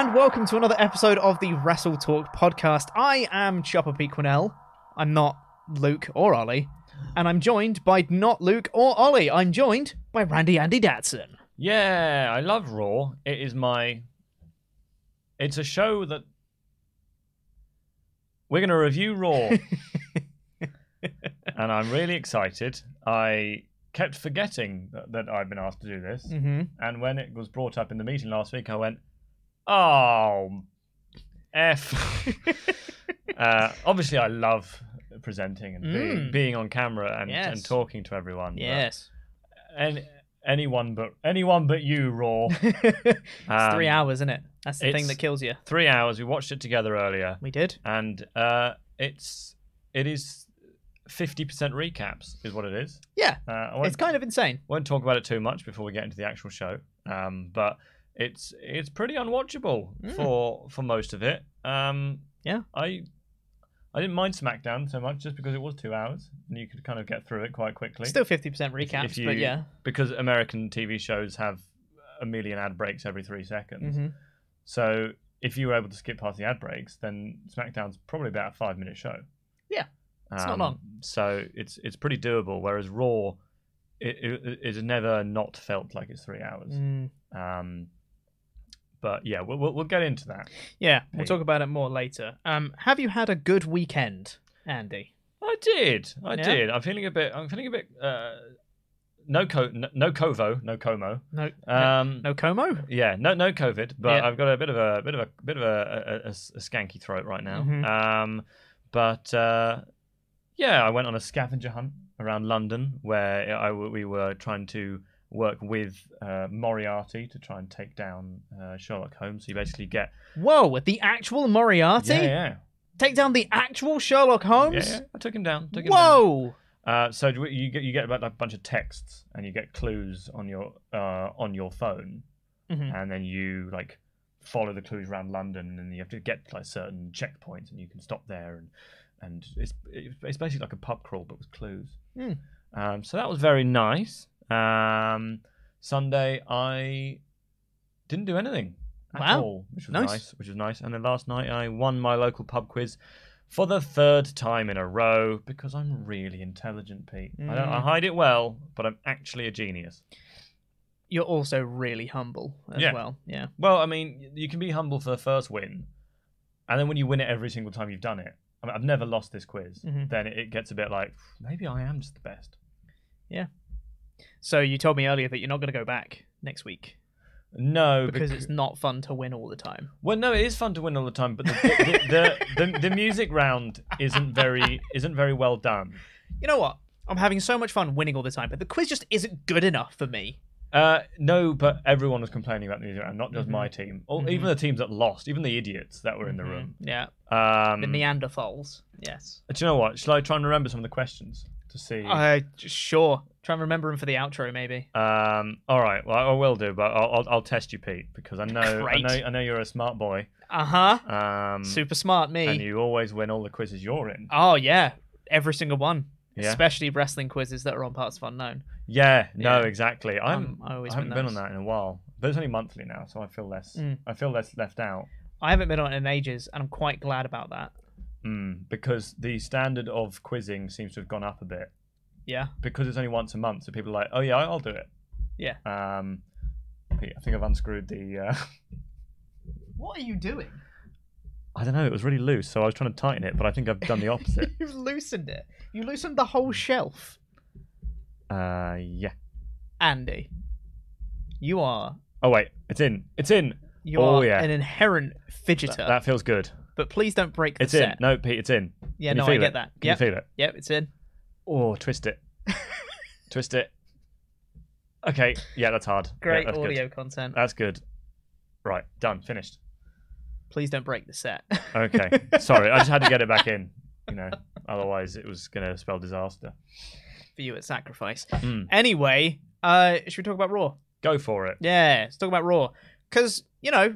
And welcome to another episode of the Wrestle Talk podcast. I am Chopper Pete Quinnell. I'm not Luke or Ollie. And I'm joined by not Luke or Ollie. I'm joined by Randy Andy Datson. Yeah, I love Raw. It is my. It's a show that we're going to review Raw, and I'm really excited. I kept forgetting that, that I'd been asked to do this, Mm-hmm. and when it was brought up in the meeting last week, I went, "Oh, f." uh, obviously, I love presenting and being, Mm. being on camera and, Yes. and talking to everyone. but- Yes. and anyone but anyone but you, Raw. it's Um, three hours, isn't it? That's the thing it's- that kills you. Three hours. We watched it together earlier, We did. and uh, it's it is fifty percent recaps, is what it is. Yeah. Uh, I won't, It's kind of insane. won't talk about it too much before we get into the actual show, um, but it's it's pretty unwatchable Mm. for for most of it. Um, Yeah. I. I didn't mind SmackDown so much just because it was two hours and you could kind of get through it quite quickly. Still 50% If- recaps, if you- but yeah. because American TV shows have a million ad breaks every three seconds. hmm So if you were able to skip past the ad breaks, then SmackDown's probably about a five minute show. Yeah, it's not Um, long. So it's it's pretty doable. Whereas Raw, it, it, it's never not felt like it's three hours. Mm. Um, but yeah, we'll, we'll we'll get into that. Yeah, we'll talk about it more later. Um, have you had a good weekend, Andy? I did, I Yeah? did. I'm feeling a bit. I'm feeling a bit. Uh, no co, no, no Covo, no Como. No, Um, no Como. Yeah, no, no COVID, but Yeah. I've got a bit of a bit of a bit of a, a, a, a skanky throat right now. Mhm. Um, but uh, yeah, I went on a scavenger hunt around London where I, we were trying to work with uh, Moriarty to try and take down uh, Sherlock Holmes. So you basically get Whoa, with the actual Moriarty? yeah, yeah, Take down the actual Sherlock Holmes? yeah, yeah. I took him down. Took him down. Whoa! Uh, so you get you get about a bunch of texts and you get clues on your uh, on your phone. Mhm. and then you like follow the clues around London, and you have to get like certain checkpoints, and you can stop there, and and it's it's basically like a pub crawl but with clues. Hmm. Um, so that was very nice. Um, Sunday I didn't do anything at Wow. all, which was Nice. nice. Which was nice. And then last night I won my local pub quiz. For the third time in a row, because I'm really intelligent, Pete. I, don't, I Mm. hide it well, but I'm actually a genius. You're also really humble as Yeah. well. Yeah. Well, I mean, you can be humble for the first win, and then when you win it every single time you've done it, I mean, I've never lost this quiz. Mhm. Then it, gets a bit like maybe I am just the best. So you told me earlier that you're not going to go back next week No, because bec- it's not fun to win all the time. well, no, it is fun to win all the time, but the the, the, the, the music round isn't very isn't very well done. You know what? I'm having so much fun winning all the time, but the quiz just isn't good enough for me. Uh, no, but everyone was complaining about the music round, not just Mhm. my team, or Mhm. even the teams that lost, even the idiots that were in the Mhm. room. Yeah. Um, The Neanderthals. Yes. do you know what? Shall I try and remember some of the questions? to see? Uh, sure. Try and remember him for the outro, maybe. Um, all right. Well, I will do, but I'll, I'll, I'll test you, Pete, because I know, I Great. know, I know you're a smart boy. Uh huh. Um, Super smart, me. and you always win all the quizzes you're in. Oh yeah, every single one. Yeah. Especially wrestling quizzes that are on Partsfunknown. Yeah. No, Yeah. exactly. I'm. Um, I always I haven't win been on those. that in a while, but it's only monthly now, so I feel less. Mm. I feel less left out. I haven't been on it in ages, and I'm quite glad about that. Mm, because the standard of quizzing seems to have gone up a bit. Yeah. Because it's only once a month, so people are like, "Oh yeah, I'll do it." Yeah. Um, Pete, I think I've unscrewed the. Uh, What are you doing? I don't know. It was really loose, so I was trying to tighten it, but I think I've done the opposite. You've loosened it. You loosened the whole shelf, uh, yeah. Andy. You are Oh wait, it's in. It's in. you Oh, are yeah. an inherent fidgeter. That, that feels good. but please don't break the It's in. set. No, Pete, it's in. Yeah, Can no, I get it? that. Can Yep. you feel it? Yep, it's in. Oh, twist it. twist it. Okay, yeah, that's hard. Yeah, Great that's audio Good. content. That's good. Right, done, finished. Please don't break the set. Okay, sorry, I just had to get it back in. You know, otherwise it was going to spell disaster. For you at sacrifice. Mm. Anyway, uh, should we talk about Raw? Go for it. Yeah, let's talk about Raw. Because, you know,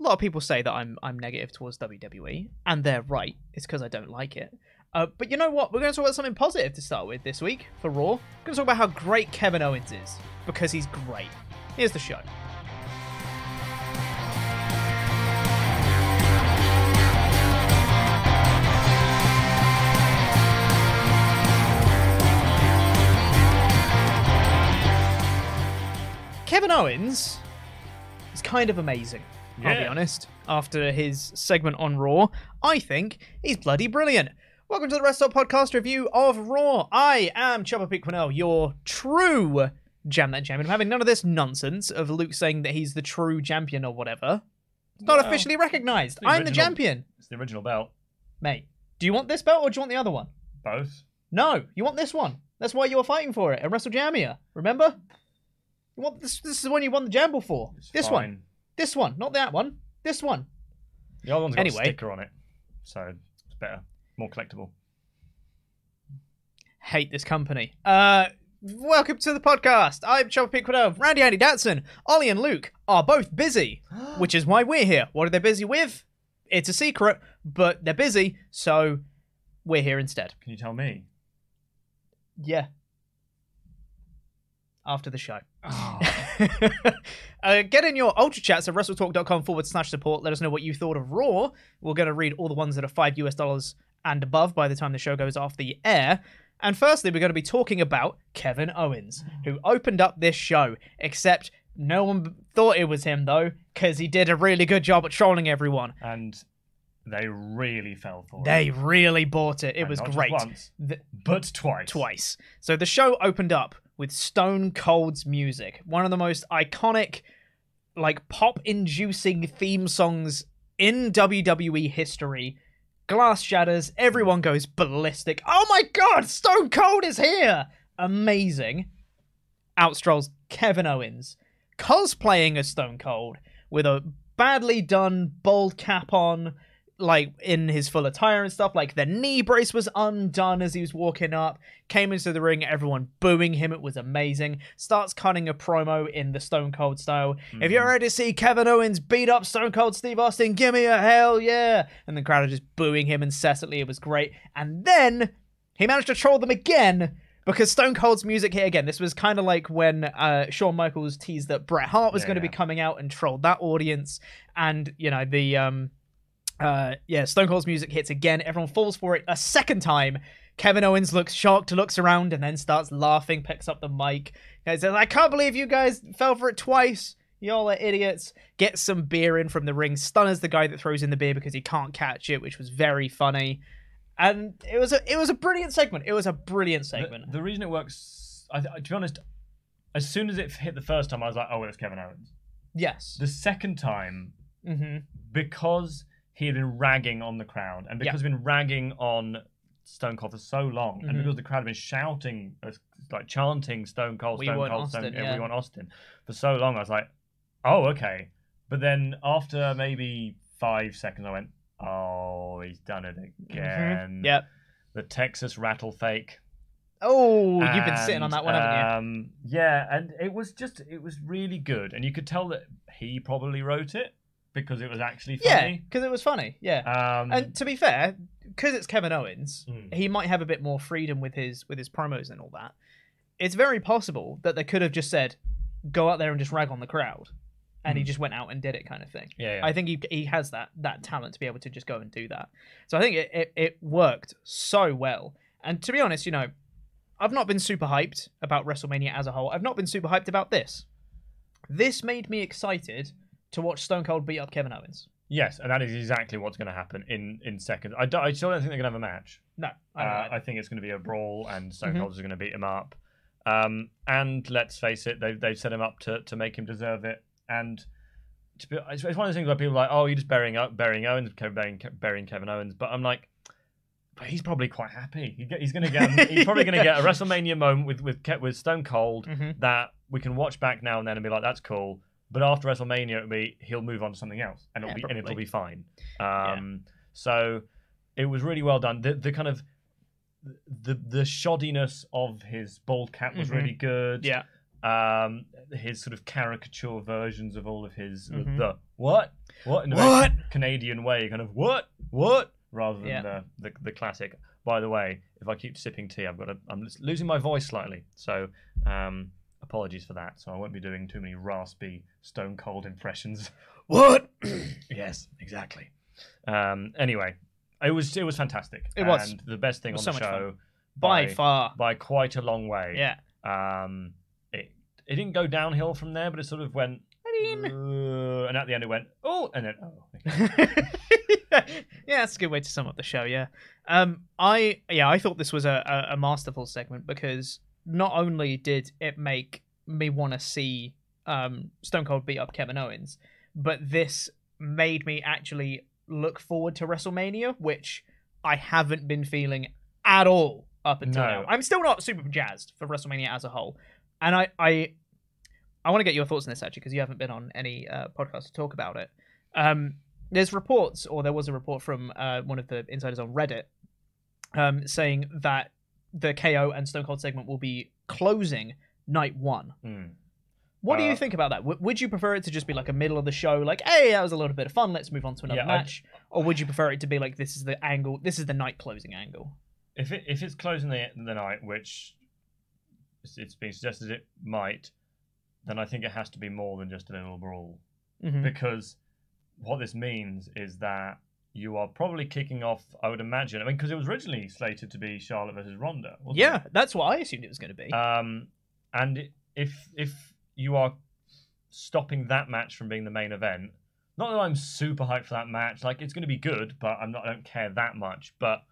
a lot of people say that I'm I'm negative towards WWE, and they're right. It's because I don't like it. Uh, but you know what? We're going to talk about something positive to start with this week for Raw. We're going to talk about how great Kevin Owens is, because he's great. Here's the show. Kevin Owens is kind of amazing. I'll be honest. After his segment on Raw, I think he's bloody brilliant. Welcome to the WrestleTalk Podcast review of Raw. I am Chopper Pete Quinnell, your true Jam That Champion. I'm having none of this nonsense of Luke saying that he's the true champion or whatever. It's not officially recognized. the I'm the original- champion. It's the original belt. Mate, do you want this belt or do you want the other one? Both. No, you want this one. That's why you were fighting for it at WrestleJamia. Remember? You want this? This is the one you won the Jamble for. It's this fine. one. This one, not that one. This one. The other one's got Anyway. a sticker on it, so it's better, more collectible. Hate this company. Uh, welcome to the podcast. I'm Chopper Quinnell. Randy Andy Datson, Ollie and Luke are both busy, which is why we're here. What are they busy with? It's a secret, but they're busy, so we're here instead. Can you tell me? Yeah. After the show. Oh. uh, get in your ultra chats at wrestletalk.com forward slash support. Let us know what you thought of Raw. We're going to read all the ones that are five US dollars and above by the time the show goes off the air. And firstly, we're going to be talking about Kevin Owens, who opened up this show, except no one thought it was him, though, because he did a really good job at trolling everyone. and they really fell for They it. They really bought it. It And was great. once, The- but twice. twice. So the show opened up with Stone Cold's music, one of the most iconic, like pop inducing theme songs in WWE history. Glass shatters, everyone goes ballistic. Oh my god, Stone Cold is here! Amazing. Out strolls Kevin Owens, cosplaying as Stone Cold with a badly done bald cap on, like in his full attire and stuff. Like the knee brace was undone as he was walking up. Came into the ring, everyone booing him. It was amazing. Starts cutting a promo in the Stone Cold style. If you're ready to see Kevin Owens beat up Stone Cold Steve Austin, give me a hell yeah! And the crowd are just booing him incessantly. It was great. And then he managed to troll them again. Because Stone Cold's music hit again. This was kind of like when uh, Shawn Michaels teased that Bret Hart was Yeah, going to be coming out and trolled that audience. And, you know, the um, uh, yeah, Stone Cold's music hits again. Everyone falls for it a second time. Kevin Owens looks shocked, looks around, and then starts laughing, picks up the mic. He says, I can't believe you guys fell for it twice. Y'all are idiots. Gets some beer in from the ring, stunners the guy that throws in the beer because he can't catch it, which was very funny. And it was a it was a brilliant segment. It was a brilliant segment. the reason it works, I, to be honest, as soon as it hit the first time, I was like, "Oh, it's Kevin Owens." yes. The second time, hmm because he had been ragging on the crowd, and because he'd been ragging on Stone Cold for so long, and Mhm. because the crowd had been shouting, uh, like chanting Stone Cold, Stone want Cold, Stone, Austin, yeah, yeah. we want Austin for so long, I was like, "Oh, okay." But then after maybe five seconds, I went, "Oh, he's done it again." Yep. The Texas rattle fake. Oh, you've been sitting on that one, haven't you? Um, yeah, and it was just it was really good, and you could tell that he probably wrote it because it was actually funny. Yeah, because it was funny. Yeah. Um, and to be fair, because it's Kevin Owens, Mm. he might have a bit more freedom with his with his promos and all that. It's very possible that they could have just said, "Go out there and just rag on the crowd," and he Mm. just went out and did it, kind of thing. yeah, yeah. I think he he has that that talent to be able to just go and do that. So I think it, it, it worked so well. And to be honest, you know, I've not been super hyped about WrestleMania as a whole. I've not been super hyped about this. This made me excited to watch Stone Cold beat up Kevin Owens. yes, and that is exactly what's going to happen in in seconds. I, don't- I still don't think they're going to have a match. No, I Uh. I think it's going to be a brawl, and Stone Mhm. Cold is going to beat him up. Um, and let's face it, they've they've set him up to, to make him deserve it. And to be, it's, it's one of those things where people are like, oh, you're just burying up burying Owens, burying, burying Kevin Owens. But I'm like, but he's probably quite happy. He he's going to get he's probably going to get a WrestleMania moment with with with Stone Cold Mhm. that we can watch back now and then and be like, that's cool. But after WrestleMania, it'll be he'll move on to something else, and it'll Yeah, be and it'll be fine. Um, So it was really well done. The the kind of the the shoddiness of his bald cap was Mhm. really good. Yeah. Um, his sort of caricature versions of all of his Mhm. the what what in What? Canadian way, kind of what what rather than Yeah. the, the the classic. By the way, if I keep sipping tea, I've got a, I'm losing my voice slightly, so um, apologies for that. So I won't be doing too many raspy, stone cold impressions. What? yes, exactly. Um, anyway, it was it was fantastic. It was. the best thing on so the show By far. by quite a long way. Yeah. Um, it it didn't go downhill from there, but it sort of went. "Uh," and at the end it went oh, and then oh. yeah, that's a good way to sum up the show. Yeah, um, I yeah, I thought this was a, a, a masterful segment because not only did it make me want to see um, Stone Cold beat up Kevin Owens, but this made me actually look forward to WrestleMania, which I haven't been feeling at all up until No. now. I'm still not super jazzed for WrestleMania as a whole, and I I, I want to get your thoughts on this actually because you haven't been on any uh, podcast to talk about it. Um, there's reports, or there was a report from uh, one of the insiders on Reddit, um, saying that the KO and Stone Cold segment will be closing night one. Hmm. What do you Uh, think about that? W- would you prefer it to just be like a middle of the show, like, hey, that was a little bit of fun, let's move on to another Yeah, match, or would you prefer it to be like this is the angle, this is the night closing angle? If it if it's closing the the night, which it's- been suggested it might, then I think it has to be more than just a little brawl. Mhm. because what this means is that you are probably kicking off. I would imagine. I mean, because it was originally slated to be Charlotte versus Ronda. Yeah, that's what I assumed it was going to be. Um, and if if you are stopping that match from being the main event, not that I'm super hyped for that match. Like it's going to be good, but I'm not. I don't care that much. But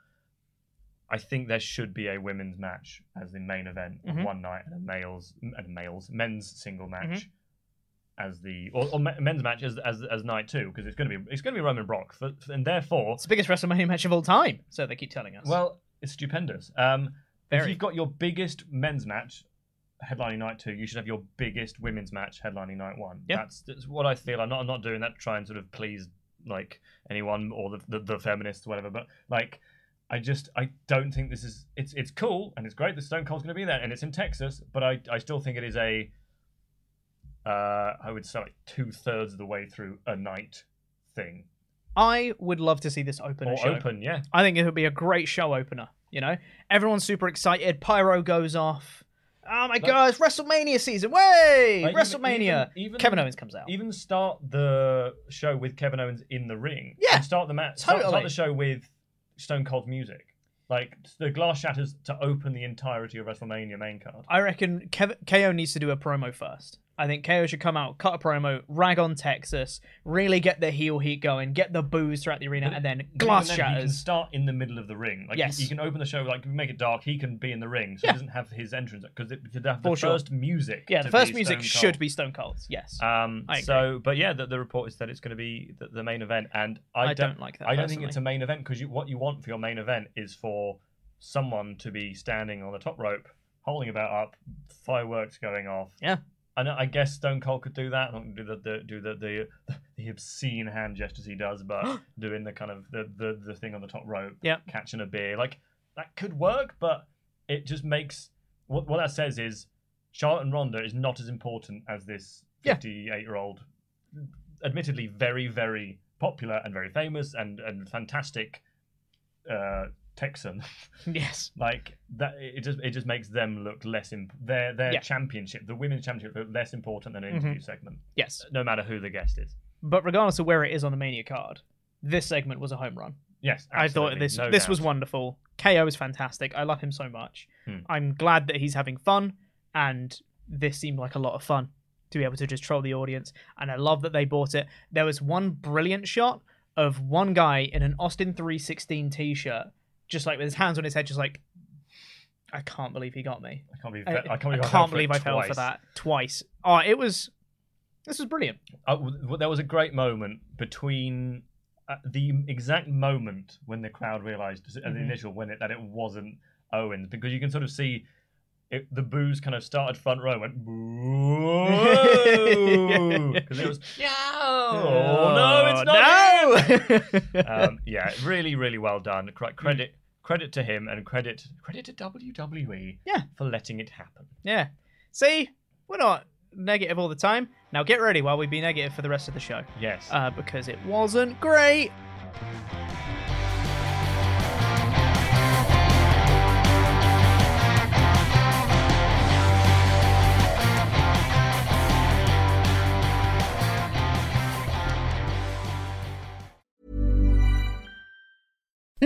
I think there should be a women's match as the main event Mhm. one night, and a males and a males men's single match Mm-hmm. As the or, or men's match as as, as night two because it's going to be it's going to be Roman Brock for, and therefore it's the biggest WrestleMania match of all time, so they keep telling us. well it's stupendous. Um, if you've got your biggest men's match headlining night two, you should have your biggest women's match headlining night one. Yeah. That's, that's what I feel. I'm not I'm not doing that to try and sort of please like anyone or the the, the feminists or whatever, but like. I just I don't think this is it's it's cool and it's great that Stone Cold's going to be there and it's in Texas, but I I still think it is a uh I would say like two thirds of the way through a night thing I would love to see this open a or show. open, yeah. I think it would be a great show opener. You know, everyone's super excited. Pyro goes off. Oh my Like- god, it's WrestleMania season! Way, Like, WrestleMania. even- even- Kevin Owens comes out. Even start the show with Kevin Owens in the ring. Yeah, start the match. Start, start the show with Stone Cold music. Like the glass shatters to open the entirety of WrestleMania main card. I reckon Kev- KO needs to do a promo first. I think KO should come out, cut a promo, rag on Texas, really get the heel heat going, get the booze throughout the arena, and then glass then, He can start in the middle of the ring. Like Yes. you, can open the show like make it dark. He can be in the ring, so Yeah. he doesn't have his entrance because it should have the For sure. first music. Yeah, the first music should be Stone Cold's. Yes, Um, I agree. so, but yeah, the, the report is that it's going to be the, the main event, and I, I don't like that I don't think it's a main event because you, what you want for your main event is for someone to be standing on the top rope, holding about up, fireworks going off. Yeah. And I guess Stone Cold could do that. Not do the, the do the, the the obscene hand gestures he does, but doing the kind of the, the the thing on the top rope, Yeah. catching a beer, like that could work. But it just makes what what that says is Charlotte and Ronda is not as important as this 58 year old, admittedly very very popular and very famous and and fantastic uh, Texan. yes. like that, it just it just makes them look less imp- their their Yeah. championship, the women's championship, look less important than an interview segment, Yes. no matter who the guest is. But regardless of where it is on the Mania card, this segment was a home run. Yes, I thought this no this was wonderful. KO is fantastic. I love him so much. Hmm. I'm glad that he's having fun, and this seemed like a lot of fun to be able to just troll the audience. And I love that they bought it. There was one brilliant shot of one guy in an Austin 316 t-shirt, just like with his hands on his head, just like, I can't believe he got me. I can't believe I, I, can't believe I I, can't fell for believe I fell for that twice. Oh, it was. This was brilliant. Uh, there was a great moment between uh, the exact moment when the crowd realized at the initial when it that it wasn't Owens because you can sort of see it, the booze kind of started front row and went boo because it was no oh, no it's not no. him." um, yeah really really well done credit credit to him and credit credit to WWE Yeah. for letting it happen Yeah. See, we're not negative all the time. Now get ready while we be negative for the rest of the show. yes Uh, because it wasn't great.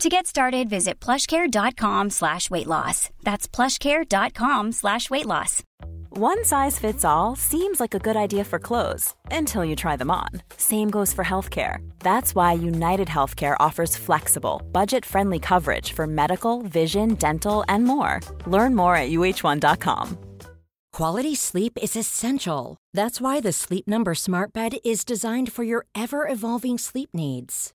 To get started, visit plushcare.com slash weight loss. That's plushcare.com slash weight loss. One size fits all seems like a good idea for clothes until you try them on. Same goes for healthcare. That's why United Healthcare offers flexible, budget friendly coverage for medical, vision, dental, and more. Learn more at uh1.com. Quality sleep is essential. That's why the Sleep Number Smart Bed is designed for your ever evolving sleep needs.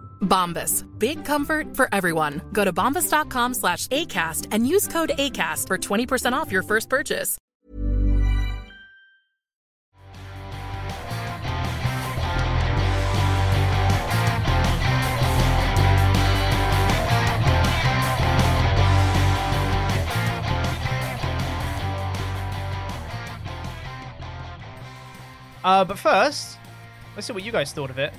Bombas. Big comfort for everyone. Go to bombas.com slash ACAST and use code ACAST for 20% off your first purchase. Uh, but first, let's see what you guys thought of it.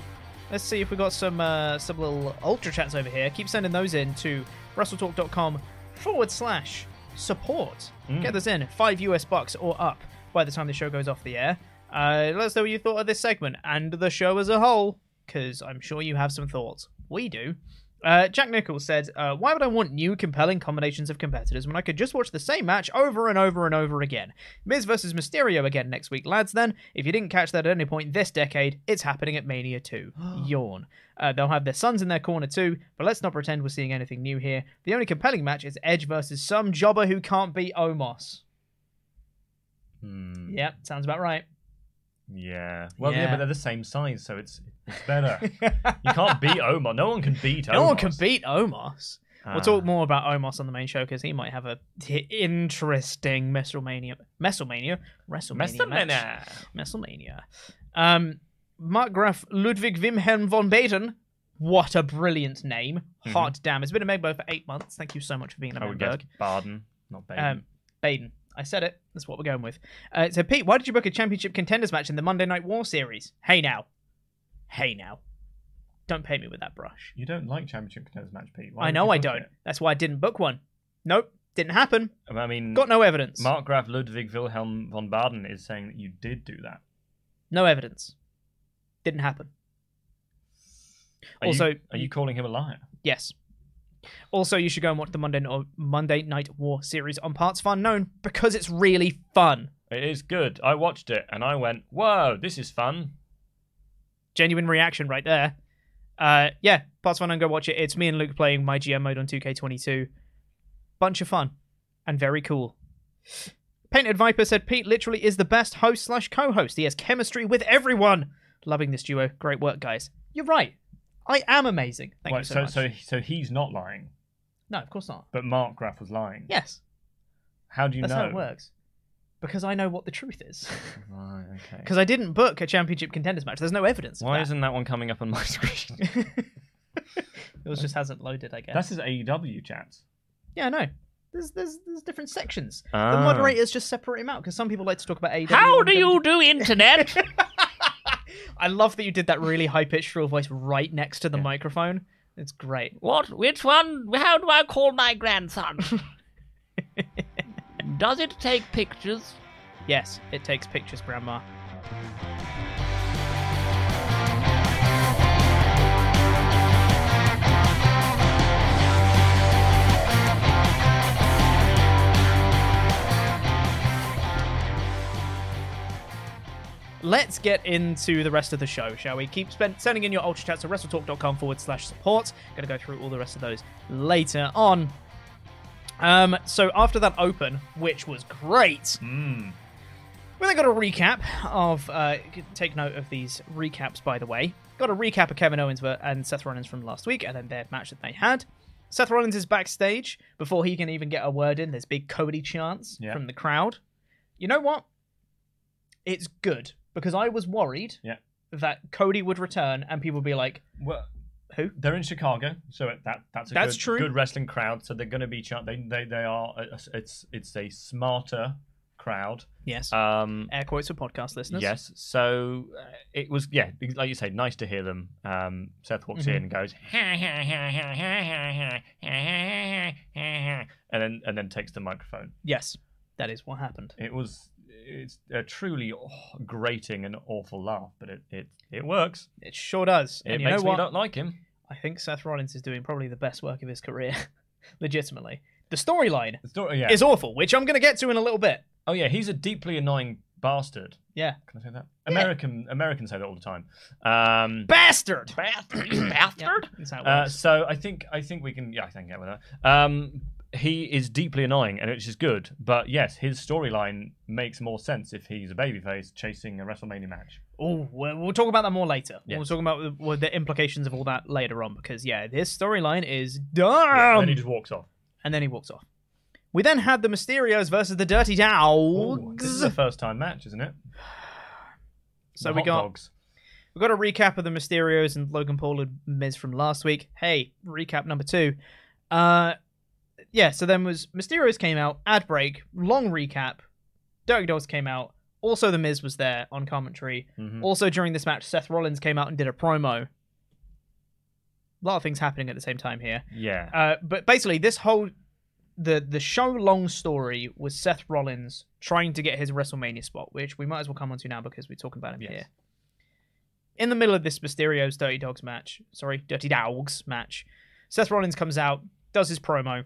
Let's see if we got some uh, some little ultra chats over here. Keep sending those in to WrestleTalk.com forward slash support. Get those in five US bucks or up by the time the show goes off the air. Uh, let us know what you thought of this segment and the show as a whole, because I'm sure you have some thoughts. We do. Uh, Jack Nichols said, uh, Why would I want new, compelling combinations of competitors when I could just watch the same match over and over and over again? Miz versus Mysterio again next week, lads, then. If you didn't catch that at any point this decade, it's happening at Mania 2. Yawn. Uh, they'll have their sons in their corner too, but let's not pretend we're seeing anything new here. The only compelling match is Edge versus some jobber who can't beat Omos. Hmm. Yep, sounds about right. Yeah. Well, yeah. Yeah. but they're the same size, so it's it's better. you can't beat Omar. No one can beat Omar. No one can beat Omos. Ah. We'll talk more about Omos on the main show because he might have a t- interesting WrestleMania, WrestleMania, WrestleMania. WrestleMania. Um, Mark Graf Ludwig Wilhelm von Baden, What a brilliant name. Mhm. Hot damn. It's been a member for eight months. Thank you so much for being a member. Baden, not Baden. Um, Baden. I said it. That's what we're going with. Uh, so, Pete, why did you book a championship contenders match in the Monday Night War series? Hey now. Hey now. Don't paint me with that brush. you don't like championship contenders match, Pete. Why I would know you I book don't. it? That's why I didn't book one. Nope. Didn't happen. Um, I mean, Got no evidence. Markgraf Ludwig Wilhelm von Baden is saying that you did do that. No evidence. Didn't happen. Are Also- you, are you calling him a liar? Yes. Also, you should go and watch the Monday Night, Monday Night War series on Partsfunknown because it's really fun. It is good. I watched it and I went, "Whoa, this is fun." Genuine reaction right there. Uh, yeah, Partsfunknown, go watch it. It's me and Luke playing my GM mode on 2K22. Bunch of fun and very cool. Painted Viper said Pete literally is the best host slash co-host. He has chemistry with everyone. Loving this duo. Great work, guys. You're right. I am amazing. Thank Wait, you so, so, much. so so he's not lying, no, of course not. but Markgraf was lying. Yes, How do you that's know? how it works. Because I know what the truth is. Right. Okay. Because I didn't book a championship contenders match. There's no evidence. of Why that. isn't that one coming up on my screen? it just hasn't loaded? I guess. That's his AEW chat. Yeah, I know. There's there's there's different sections. The Ah. moderators just separate them out because some people like to talk about AEW. How and do you do internet? I love that you did that really high pitched shrill voice right next to the microphone. It's great. what? Which one? How do I call my grandson? Does it take pictures? Yes, it takes pictures, Grandma. Let's get into the rest of the show, shall we? Keep spend- sending in your ultra chats to wrestletalk.com forward slash support. Gonna go through all the rest of those later on. Um, so after that open, which was great, Hmm. we then got a recap of. Uh, take note of these recaps, by the way. Got a recap of Kevin Owens and Seth Rollins from last week, and then their match that they had. Seth Rollins is backstage before he can even get a word in. There's big Cody chants Yeah. from the crowd. You know what? It's good because I was worried Yeah. that Cody would return and people would be like, Well, "Who?" they're in Chicago, so that that's a That's good, true. good wrestling crowd. So they're going to be. They they they are. uh, It's it's a smarter crowd. Yes. Um. Air quotes for podcast listeners. Yes. So uh, it was yeah, like you say, nice to hear them. Um. Seth walks in and goes, and then and then takes the microphone. Yes. That is what happened. It was it's a truly grating and awful laugh, but it it it works. It sure does. It and you makes know me not like him. I think Seth Rollins is doing probably the best work of his career, legitimately. The storyline The story, yeah. is awful, which I'm going to get to in a little bit. Oh yeah, he's a deeply annoying bastard. Yeah. Can I say that? American Americans say that all the time. Um, Bastard! Bastard! Bastard! Uh, so I think I think we can yeah I think get with that. Um, he is deeply annoying, and which is good. But yes, his storyline makes more sense if he's a babyface chasing a WrestleMania match. Oh, we'll, we'll talk about that more later. Yes. We'll talk about the, the implications of all that later on because, yeah, this storyline is and then he just walks off. and then he walks off. We then had the Mysterios versus the Dirty Ooh, Dogs. this is a first time match, isn't it? so The we got dogs. we got a recap of the Mysterios and Logan Paul and Miz from last week. Hey, recap number two. Uh, yeah. So then was Mysterios came out, ad break, long recap. Dirty Dogs came out. Also, the Miz was there on commentary. Mhm. Also, during this match, Seth Rollins came out and did a promo. A lot of things happening at the same time here. Yeah. Uh, but basically, this whole the the show long story was Seth Rollins trying to get his WrestleMania spot, which we might as well come on to now because we're talking about him Yes. here. In the middle of this Mysterio's Dirty Dogs match, sorry, Dirty Dogs match, Seth Rollins comes out, does his promo,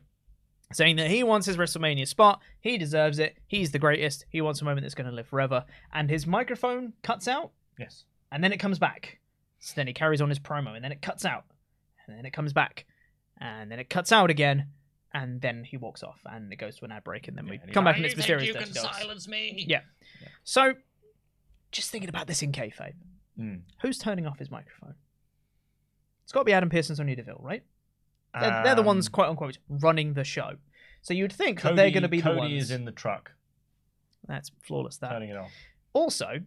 saying that he wants his WrestleMania spot, he deserves it, he's the greatest, he wants a moment that's going to live forever, and his microphone cuts out, yes. and then it comes back. So then he carries on his promo, and then it cuts out, and then it comes back, and then it cuts out again, and then he walks off, and it goes to an ad break, and then we and come back and it's mysterious. you can silence me? Yeah. So, just thinking about this in kayfabe, Mm. who's turning off his microphone? It's got to be Adam Pearce and Sonya Deville, right? They're, they're the ones, Um, quote unquote, running the show. So you'd think that they're going to be Cody the ones. is in the truck, That's flawless. That turning it off. Also,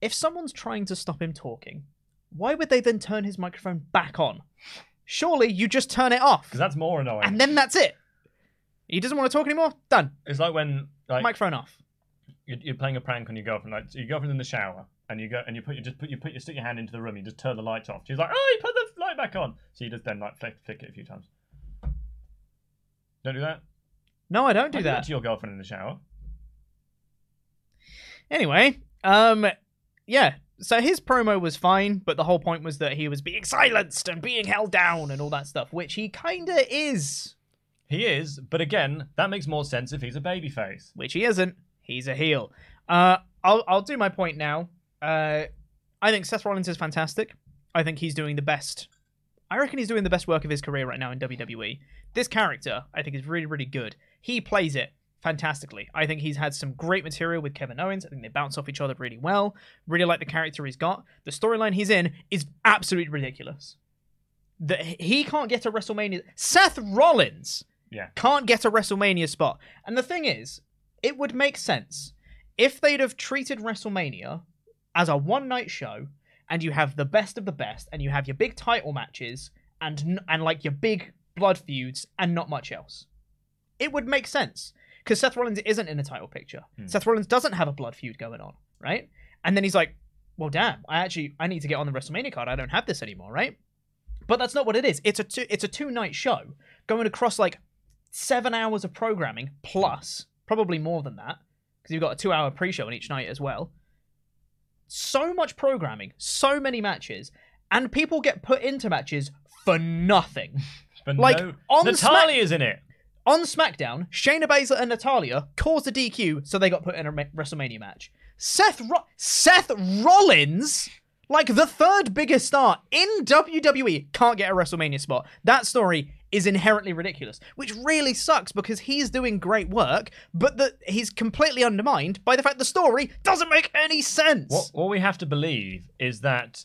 if someone's trying to stop him talking, why would they then turn his microphone back on? Surely you just turn it off, Because that's more annoying. and then that's it. He doesn't want to talk anymore. Done. it's like when like microphone off. you're, you're playing a prank on your girlfriend. Like your girlfriend's in the shower, and you go and you put you just put you put you stick your hand into the room. You just turn the lights off. She's like, "Oh, you put the light back on." So you just then like flick, flick it a few times. Don't do that. No, I don't do Why that. to your girlfriend in the shower. Anyway, um, yeah. So his promo was fine, but the whole point was that he was being silenced and being held down and all that stuff, which he kinda is. He is, but again, that makes more sense if he's a babyface. which he isn't. He's a heel. Uh, I'll I'll do my point now. Uh, I think Seth Rollins is fantastic. I think he's doing the best. I reckon he's doing the best work of his career right now in WWE. This character, I think, is really really good. He plays it fantastically. I think he's had some great material with Kevin Owens. I think they bounce off each other really well. Really like the character he's got. The storyline he's in is absolutely ridiculous. That he can't get a WrestleMania. Seth Rollins Yeah. can't get a WrestleMania spot. And the thing is, it would make sense if they'd have treated WrestleMania as a one night show and you have the best of the best and you have your big title matches and and like your big blood feuds and not much else. It would make sense because Seth Rollins isn't in a title picture. Hmm. Seth Rollins doesn't have a blood feud going on, right? And then he's like, "Well, damn, I actually I need to get on the WrestleMania card. I don't have this anymore, right?" But that's not what it is. It's a two, it's a two night show going across like seven hours of programming plus probably more than that because you've got a two hour pre show on each night as well. So much programming, so many matches, and people get put into matches for nothing. But Like, no, on Natalya's in it. On SmackDown, Shayna Baszler and Natalia caused a DQ, so they got put in a WrestleMania match. Seth Ro- Seth Rollins, like the third biggest star in WWE, can't get a WrestleMania spot. That story is inherently ridiculous, which really sucks because he's doing great work, but that he's completely undermined by the fact the story doesn't make any sense. What, what we have to believe is that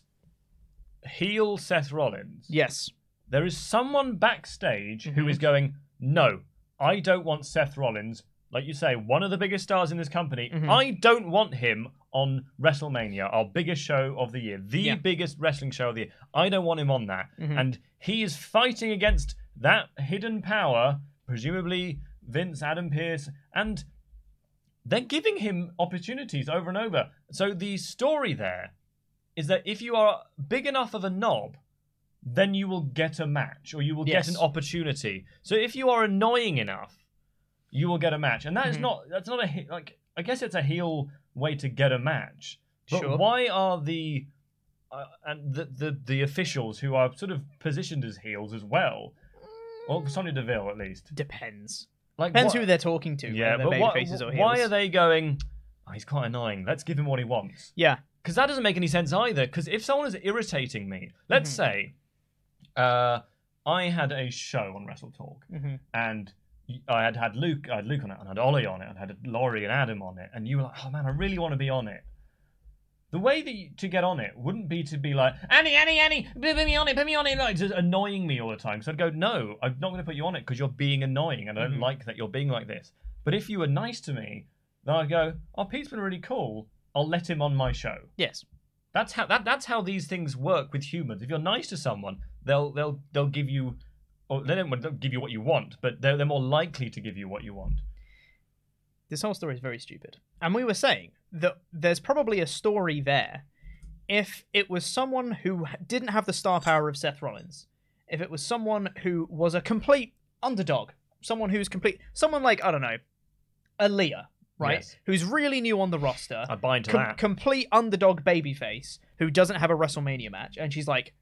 heel Seth Rollins. Yes. There is someone backstage who Mm-hmm. is going, no, I don't want Seth Rollins. Like you say, one of the biggest stars in this company. Mm-hmm. I don't want him on WrestleMania, our biggest show of the year, the Yeah. biggest wrestling show of the year. I don't want him on that. Mhm. And he is fighting against that hidden power, presumably Vince, Adam Pearce, and they're giving him opportunities over and over. So the story there is that if you are big enough of a knob, then you will get a match or you will Yes. get an opportunity. So if you are annoying enough, you will get a match, and that is Mhm. not that's not a like I guess it's a heel way to get a match. But Sure. why are the uh, and the, the the officials who are sort of positioned as heels as well? Well, Sonya Deville at least. Depends. Like Depends what- who they're talking to. Yeah, whether but they're babyfaces or why heels. are they going? Oh, he's quite annoying. Let's give him what he wants. Yeah. Because that doesn't make any sense either. Because if someone is irritating me, let's Mhm. say uh, I had a show on Wrestle Talk, Mhm. and y- I had had Luke, I had Luke on it, and I had Ollie on it, and I had Laurie and Adam on it, and you were like, "Oh man, I really want to be on it." The way that you, to get on it wouldn't be to be like, Annie, Annie, Annie, put me on it, put me on it, like just annoying me all the time. So I'd go, no, I'm not going to put you on it because you're being annoying, and I don't Mhm. like that you're being like this. But if you were nice to me, then I'd go, oh, Pete's been really cool. I'll let him on my show. Yes. That's how that that's how these things work with humans. If you're nice to someone, they'll they'll they'll give you, or they don't, they'll give you what you want, but they're they're more likely to give you what you want. This whole story is very stupid. And we were saying that there's probably a story there if it was someone who didn't have the star power of Seth Rollins, if it was someone who was a complete underdog, someone who's complete, someone like, I don't know, Aliyah, right? Yes. Who's really new on the roster. I buy into com- that. Complete underdog babyface who doesn't have a WrestleMania match. And she's like,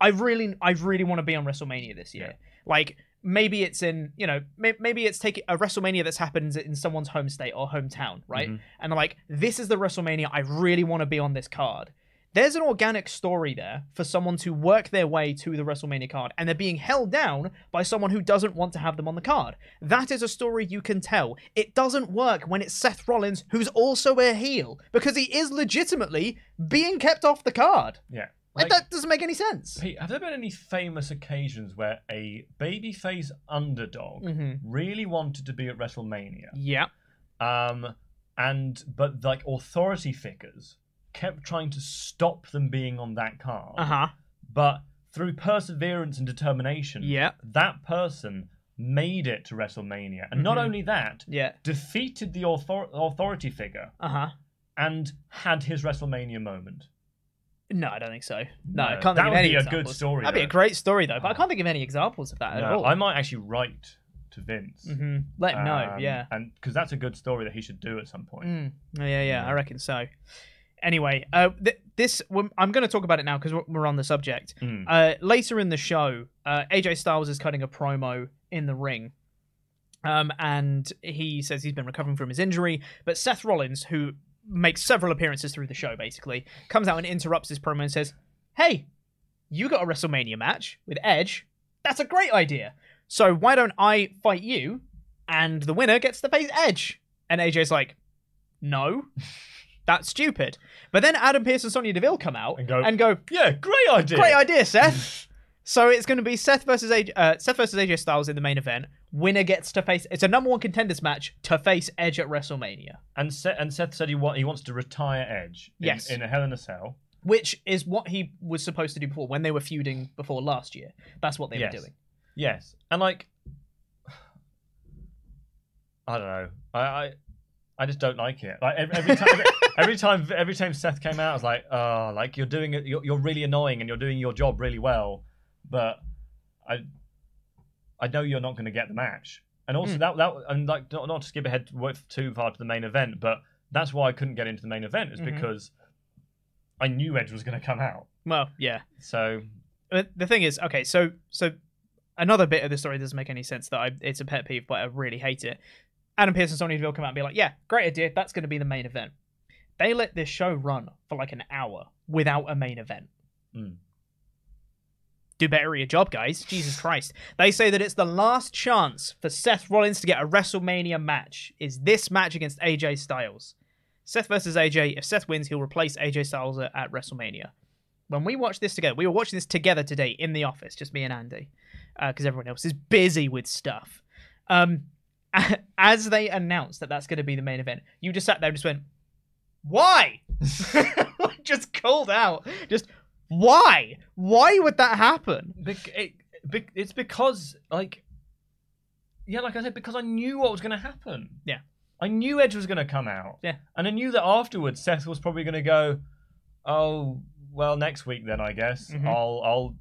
I really, I really want to be on WrestleMania this year. Like, maybe it's in, you know, maybe it's taking a WrestleMania that's happened in someone's home state or hometown, right? Mhm. And they're like, this is the WrestleMania. I really want to be on this card. There's an organic story there for someone to work their way to the WrestleMania card, and they're being held down by someone who doesn't want to have them on the card. That is a story you can tell. It doesn't work when it's Seth Rollins, who's also a heel, because he is legitimately being kept off the card. Yeah. Like, that doesn't make any sense. Pete, have there been any famous occasions where a babyface underdog Mhm. really wanted to be at WrestleMania? Yeah. Um, and but like authority figures kept trying to stop them being on that card. Uh huh. But through perseverance and determination, Yeah. that person made it to WrestleMania. And not Mhm. only that, Yeah. defeated the author- authority figure Uh huh. and had his WrestleMania moment. No, I don't think so. No, I can't that think of any. That would any be a good story, That'd be a though. great story though, but I can't think of any examples of that at No, all. I might actually write to Vince. hmm Let him know. Um, Yeah. and because that's a good story that he should do at some point. Mm. Oh, yeah, yeah, I reckon so. Anyway, uh, th- this I'm going to talk about it now because we're, we're on the subject. Mm. Uh, later in the show, uh, AJ Styles is cutting a promo in the ring, um, and he says he's been recovering from his injury. But Seth Rollins, who makes several appearances through the show, basically comes out and interrupts his promo and says, "Hey, you got a WrestleMania match with Edge. That's a great idea. So why don't I fight you, and the winner gets to face Edge?" And AJ's like, "No." That's stupid. But then Adam Pearce and Sonya Deville come out And go, and go Yeah, great idea. Great idea, Seth. so it's going to be Seth versus AJ, uh, Seth versus AJ Styles in the main event. Winner gets to face. It's a number one contenders match to face Edge at WrestleMania, And Seth, and Seth said he wa- he wants to retire Edge. In, Yes. In a Hell in a Cell. which is what he was supposed to do before when they were feuding before last year. That's what they Yes. were doing. Yes, and like, I don't know. I I, I just don't like it. Like every, every time, every, every time, every time Seth came out, I was like, oh, like you're doing it. You're, you're really annoying, and you're doing your job really well, but I, I know you're not going to get the match. And also Hmm. that that and like not, not to skip ahead too far to the main event, but that's why I couldn't get into the main event is Mhm. because I knew Edge was going to come out. Well, yeah. So the thing is, okay, so so another bit of the story doesn't make any sense. That I it's a pet peeve, but I really hate it. Adam Pearce and Sonya Deville come out and be like, "Yeah, great idea. That's going to be the main event." They let this show run for like an hour without a main event. Mm. Do better at your job, guys. Jesus Christ. They say that it's the last chance for Seth Rollins to get a WrestleMania match. Is this match against AJ Styles? Seth versus AJ. If Seth wins, he'll replace AJ Styles at, WrestleMania. When we watched this together, we were watching this together today in the office, just me and Andy, because everyone else is busy with stuff. Um, as they announced that that's going to be the main event, you just sat there and just went, "Why?" just called out, just why? Why would that happen? Bec- it, bec- it's because like yeah like i said because i knew what was going to happen Yeah. i knew edge was going to come out Yeah. and i knew that afterwards seth was probably going to go oh well next week then i guess Mhm. i'll i'll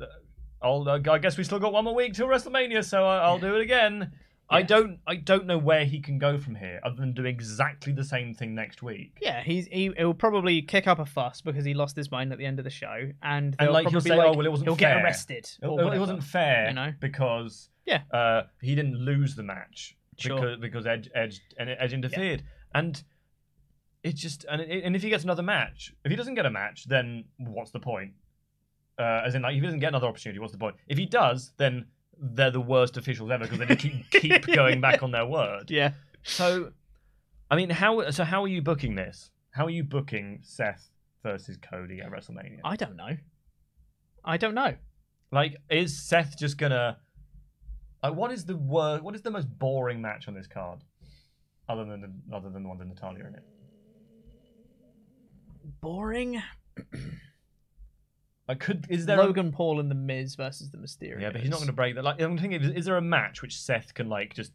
I'll, I guess we still got one more week till WrestleMania, so I, I'll do it again. I don't, I don't know where he can go from here, other than do exactly the same thing next week. Yeah, he's he, he'll probably kick up a fuss because he lost his mind at the end of the show, and And like he'll say, like, "Oh well, it wasn't he'll fair." get arrested." It, or it wasn't fair, you know? because Yeah. uh, he didn't lose the match Sure. because because Edge Edge and Edge interfered, and it's just and and if he gets another match, if he doesn't get a match, then what's the point? Uh, as in, like, if he doesn't get another opportunity, what's the point? If he does, then they're the worst officials ever because they just keep keep going back on their word. Yeah. So, I mean, how so? How are you booking this? How are you booking Seth versus Cody at WrestleMania? I don't know. I don't know. Like, is Seth just gonna? Like, what is the word? What is the most boring match on this card, other than the, other than the one with Natalya in it? Boring. Like, could is there? a- Logan Paul and the Miz versus the Mysterios. yeah, but he's not going to break that. Like, I'm thinking, is, is there a match which Seth can like just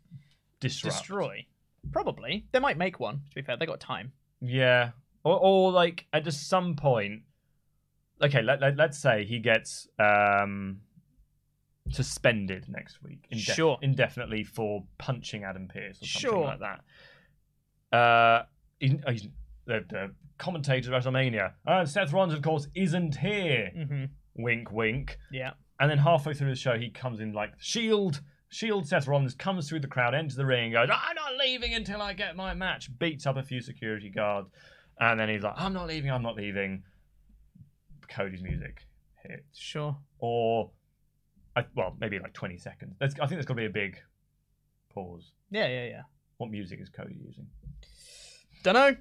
disrupt? destroy. Probably they might make one. To be fair, they got time. Yeah, or or like at just some point. Okay, let, let let's say he gets um suspended next week, indef- Sure. indefinitely for punching Adam Pearce or something Sure. like that. Uh, he, he's, the, the commentators of WrestleMania. Uh, Seth Rollins, of course, isn't here. Mm-hmm. Wink, wink. Yeah. And then halfway through the show, he comes in like Shield. Shield Seth Rollins comes through the crowd, enters the ring, goes, "I'm not leaving until I get my match." Beats up a few security guards, and then he's like, "I'm not leaving. I'm not leaving." Cody's music hits, Sure. or I, well, maybe like 20 seconds. There's, I think there's got to be a big pause. Yeah, yeah, yeah. What music is Cody using? Don't know.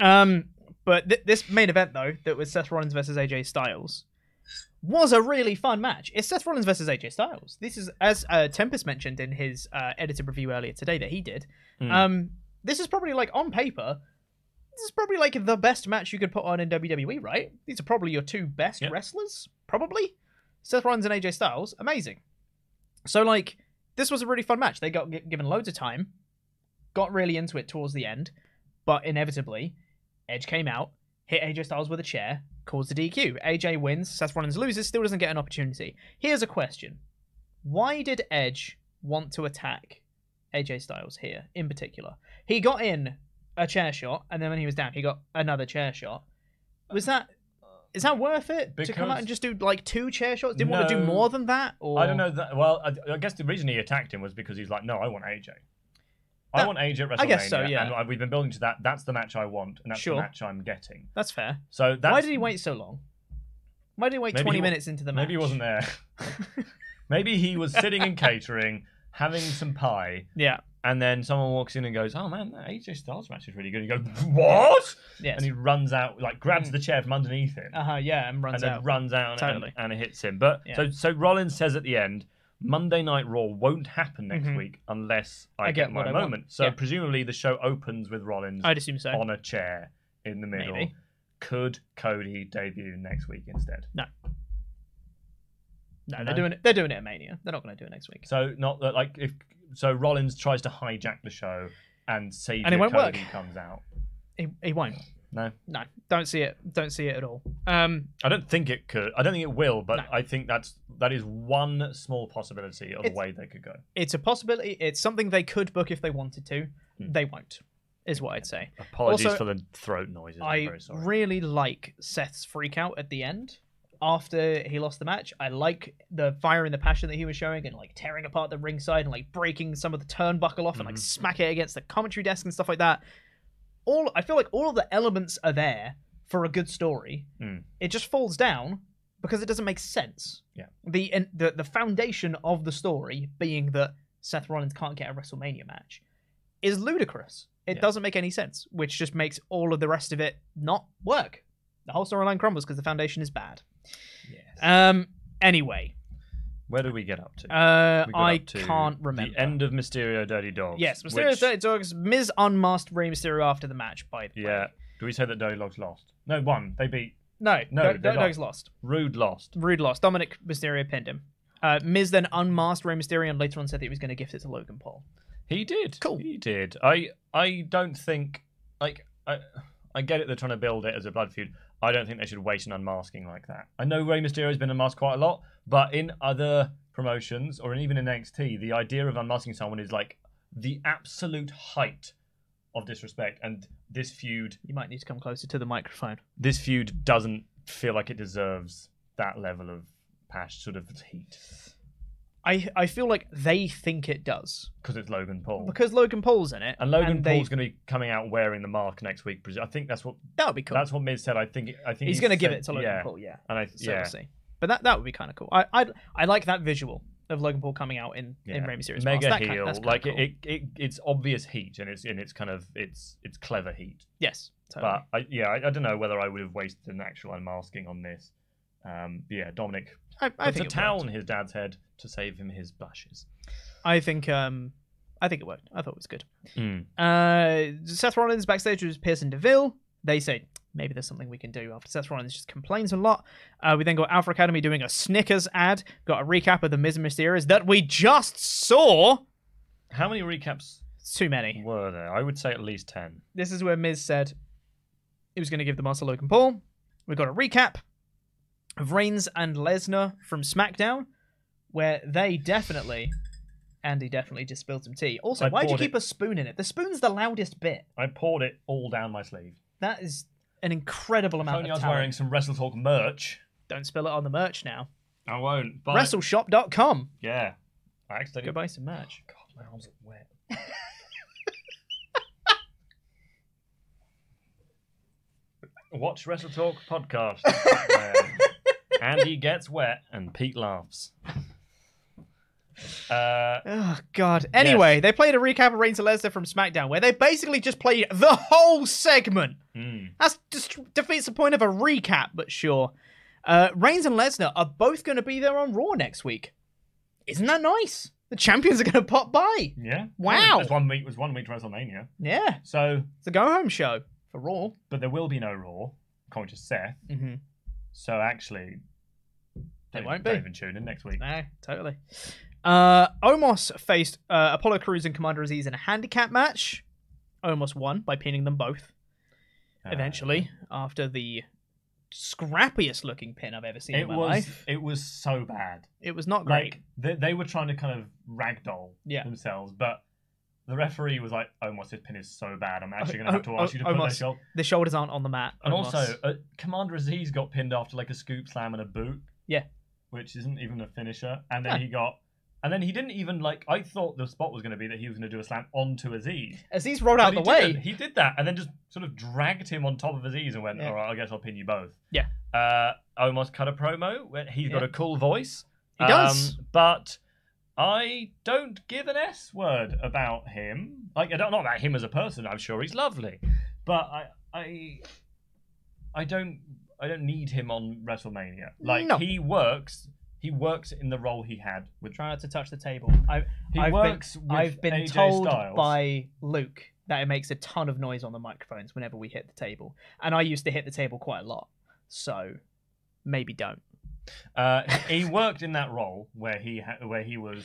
Don't really care. Um, but th- this main event though, that was Seth Rollins versus AJ Styles, was a really fun match. It's Seth Rollins versus AJ Styles. This is as uh, Tempest mentioned in his uh, edited review earlier today that he did. Hmm. Um, this is probably like on paper this is probably like the best match you could put on in WWE, right? These are probably your two best Yep. wrestlers, probably. Seth Rollins and AJ Styles, amazing. So like, this was a really fun match. They got gi- given loads of time, got really into it towards the end, but inevitably, Edge came out, hit AJ Styles with a chair, caused a DQ. AJ wins, Seth Rollins loses, still doesn't get an opportunity. Here's a question: Why did Edge want to attack AJ Styles here in particular? He got in a chair shot, and then when he was down, he got another chair shot. Was that is that worth it to come out and just do like two chair shots? Didn't want to do more than that? Or I don't know that. Well, I, I guess the reason he attacked him was because he's like, no, I want AJ. I That- want AJ at WrestleMania, I guess so, yeah. and we've been building to that. That's the match I want, and that's Sure. the match I'm getting. That's fair. So that's, Why did he wait so long? Why did he wait Maybe twenty he wa- minutes into the match? Maybe he wasn't there. maybe he was sitting in catering, having some pie, Yeah. and then someone walks in and goes, "Oh man, that AJ Styles match is really good." He goes, "What?" Yes. And he runs out, like grabs the chair from underneath him, Uh huh. Yeah, and runs and then out. runs out and- Totally. and, and it hits him. But Yeah. so so Rollins says at the end, Monday Night Raw won't happen next Mhm. week unless I, I get my what I want. moment. So Yeah. presumably the show opens with Rollins I'd assume so. on a chair in the middle. Maybe. Could Cody debut next week instead? No. No, No? they're doing it. They're doing it at Mania. They're not going to do it next week. So not that like if so Rollins tries to hijack the show and Savior And it won't Cody work. comes out. He, he won't. No. No, don't see it. Don't see it at all. Um, I don't think it could. I don't think it will, but No. I think that's that is one small possibility of It's- a way they could go. it's a possibility. It's something they could book if they wanted to. Hmm. They won't. Is what I'd say. Apologies Also, for the throat noises. I'm very sorry. really like Seth's freak out at the end after he lost the match. I like the fire and the passion that he was showing and like tearing apart the ringside and like breaking some of the turnbuckle off and like Mhm. smack it against the commentary desk and stuff like that. All I feel like all of the elements are there for a good story. Mm. It just falls down because it doesn't make sense. Yeah. The and the the foundation of the story being that Seth Rollins can't get a WrestleMania match is ludicrous. It Yeah. doesn't make any sense, which just makes all of the rest of it not work. The whole storyline crumbles because the foundation is bad. Yes. Um. Anyway, Where do we get up to? uh, We I up to can't remember. The end of Mysterio Dirty Dawgs. Yes, Mysterio which- Dirty Dawgs. Miz unmasked Rey Mysterio after the match. By the Yeah. way, Yeah. Do we say that Dirty Dawgs lost? No, one. They beat no, No, Dirty Dawgs lost. lost. Rude. Lost. Roode lost. Dominik Mysterio pinned him. Uh, Miz then unmasked Rey Mysterio and later on said that he was going to gift it to Logan Paul. He did. Cool. He did. I I don't think like I I get it. They're trying to build it as a blood feud. I don't think they should waste an unmasking like that. I know Rey Mysterio's been unmasked quite a lot, but in other promotions or even in NXT, the idea of unmasking someone is like the absolute height of disrespect. And this feud, You might need to come closer to the microphone. this feud doesn't feel like it deserves that level of passion, sort of heat, I I feel like they think it does because it's Logan Paul. because Logan Paul's in it, and Logan they- Paul's going to be coming out wearing the mask next week. I think that's what that would be cool. That's what Miz said. I think. I think He's going to give said- it to Logan. Paul, yeah. And I So yeah. we'll see. But that that would be kind of cool. I I I like that visual of Logan Paul coming out in in yeah. Rey Mysterio's mega mask. That heel. kinda like cool. it, it, it, it's obvious heat, and it's and it's kind of it's it's clever heat. Yes, totally. But I, yeah, I, I don't know whether I would have wasted an actual unmasking on this. Um, yeah, Dominik I, I puts a towel on his dad's head to save him his blushes. I think um I think it worked. I thought it was good. Mm. Uh, Seth Rollins backstage with Pearson Deville. They say maybe there's something we can do after Seth Rollins just complains a lot. Uh, we then got Alpha Academy doing a Snickers ad. Got a recap of the Miz and Mysterios that we just saw. How many recaps It's too many. were there? I would say at least ten. This is where Miz said he was going to give the mask to Logan Paul. We got a recap of Reigns and Lesnar from SmackDown, where they definitely, Andy definitely just spilled some tea. Also, I why'd you keep it- a spoon in it? The spoon's the loudest bit. I poured it all down my sleeve. That is an incredible amount I of talent. wearing some WrestleTalk merch. Don't spill it on the merch now. I won't. But WrestleShop.com. Yeah. I accidentally. Go buy some merch. Oh, God, my arms are wet. Watch WrestleTalk podcast. where Andy gets wet and Pete laughs. Uh, Oh God. Anyway, they played a recap of Reigns and Lesnar from SmackDown, where they basically just played the whole segment. mm, That's just defeats the point of a recap, but sure. Uh, Reigns and Lesnar are both going to be there on Raw next week. Isn't that nice? The champions are going to pop by. yeah. Wow. There's one week was one week to WrestleMania. Yeah, So it's a go home show for Raw. but there will be no Raw, according to Seth. Mm-hmm. So actually, don't, won't don't be. even tune in next week. No, totally. Uh, Omos faced uh, Apollo Crews and Commander Aziz in a handicap match. Omos won by pinning them both. Uh, Eventually, after the scrappiest looking pin I've ever seen it in my was life, it was so bad. it was not great. Like they, they were trying to kind of ragdoll Yeah. themselves, but the referee was like, "Omos, this pin is so bad. I'm actually going to have to Oh, ask you to oh, put Omos, shot." the shoulders aren't on the mat. And Omos. also, uh, Commander Aziz got pinned after like a scoop slam and a boot, yeah, which isn't even a finisher. And then No. he got, and then he didn't even like. I thought the spot was going to be that he was going to do a slam onto Aziz. Aziz rolled out the way. didn't. He did that, and then just sort of dragged him on top of Aziz and went, Yeah. "All right, I guess I'll pin you both." Yeah, Uh, Omos cut a promo. He's got a cool voice. He does. Um, but I don't give an S word about him. Like I don't not about him as a person. I'm sure he's lovely, but I I I don't I don't need him on WrestleMania. Like No. he works. He works in the role he had with. trying not to touch the table. I, He I've works been, with I've been AJ told Styles. by Luke that it makes a ton of noise on the microphones whenever we hit the table, and I used to hit the table quite a lot. So maybe don't. Uh, he worked in that role where he ha- where he was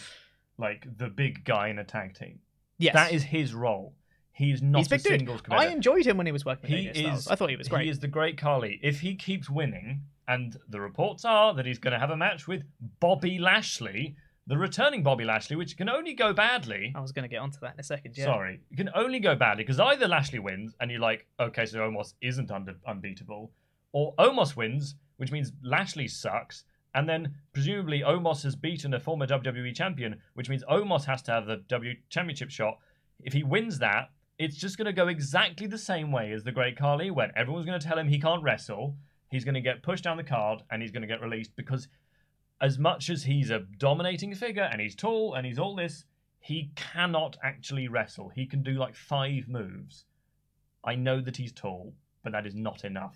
like the big guy in a tag team. Yes, That is his role. He's not he's a big dude. singles I enjoyed him when he was working. he with AJ Styles. is. I thought he was great. He is the great Khali. If he keeps winning, and the reports are that he's going to have a match with Bobby Lashley, the returning Bobby Lashley, which can only go badly. I was going to get onto that in a second. Yeah. Sorry, it can only go badly because either Lashley wins and you're like, okay, so Omos isn't unbeatable, or Omos wins, which means Lashley sucks, and then presumably Omos has beaten a former WWE champion, which means Omos has to have the W Championship shot. If he wins that, it's just going to go exactly the same way as the Great Khali, when everyone's going to tell him he can't wrestle. He's going to get pushed down the card and he's going to get released because, as much as he's a dominating figure and he's tall and he's all this, he cannot actually wrestle. He can do like five moves. I know that he's tall, but that is not enough.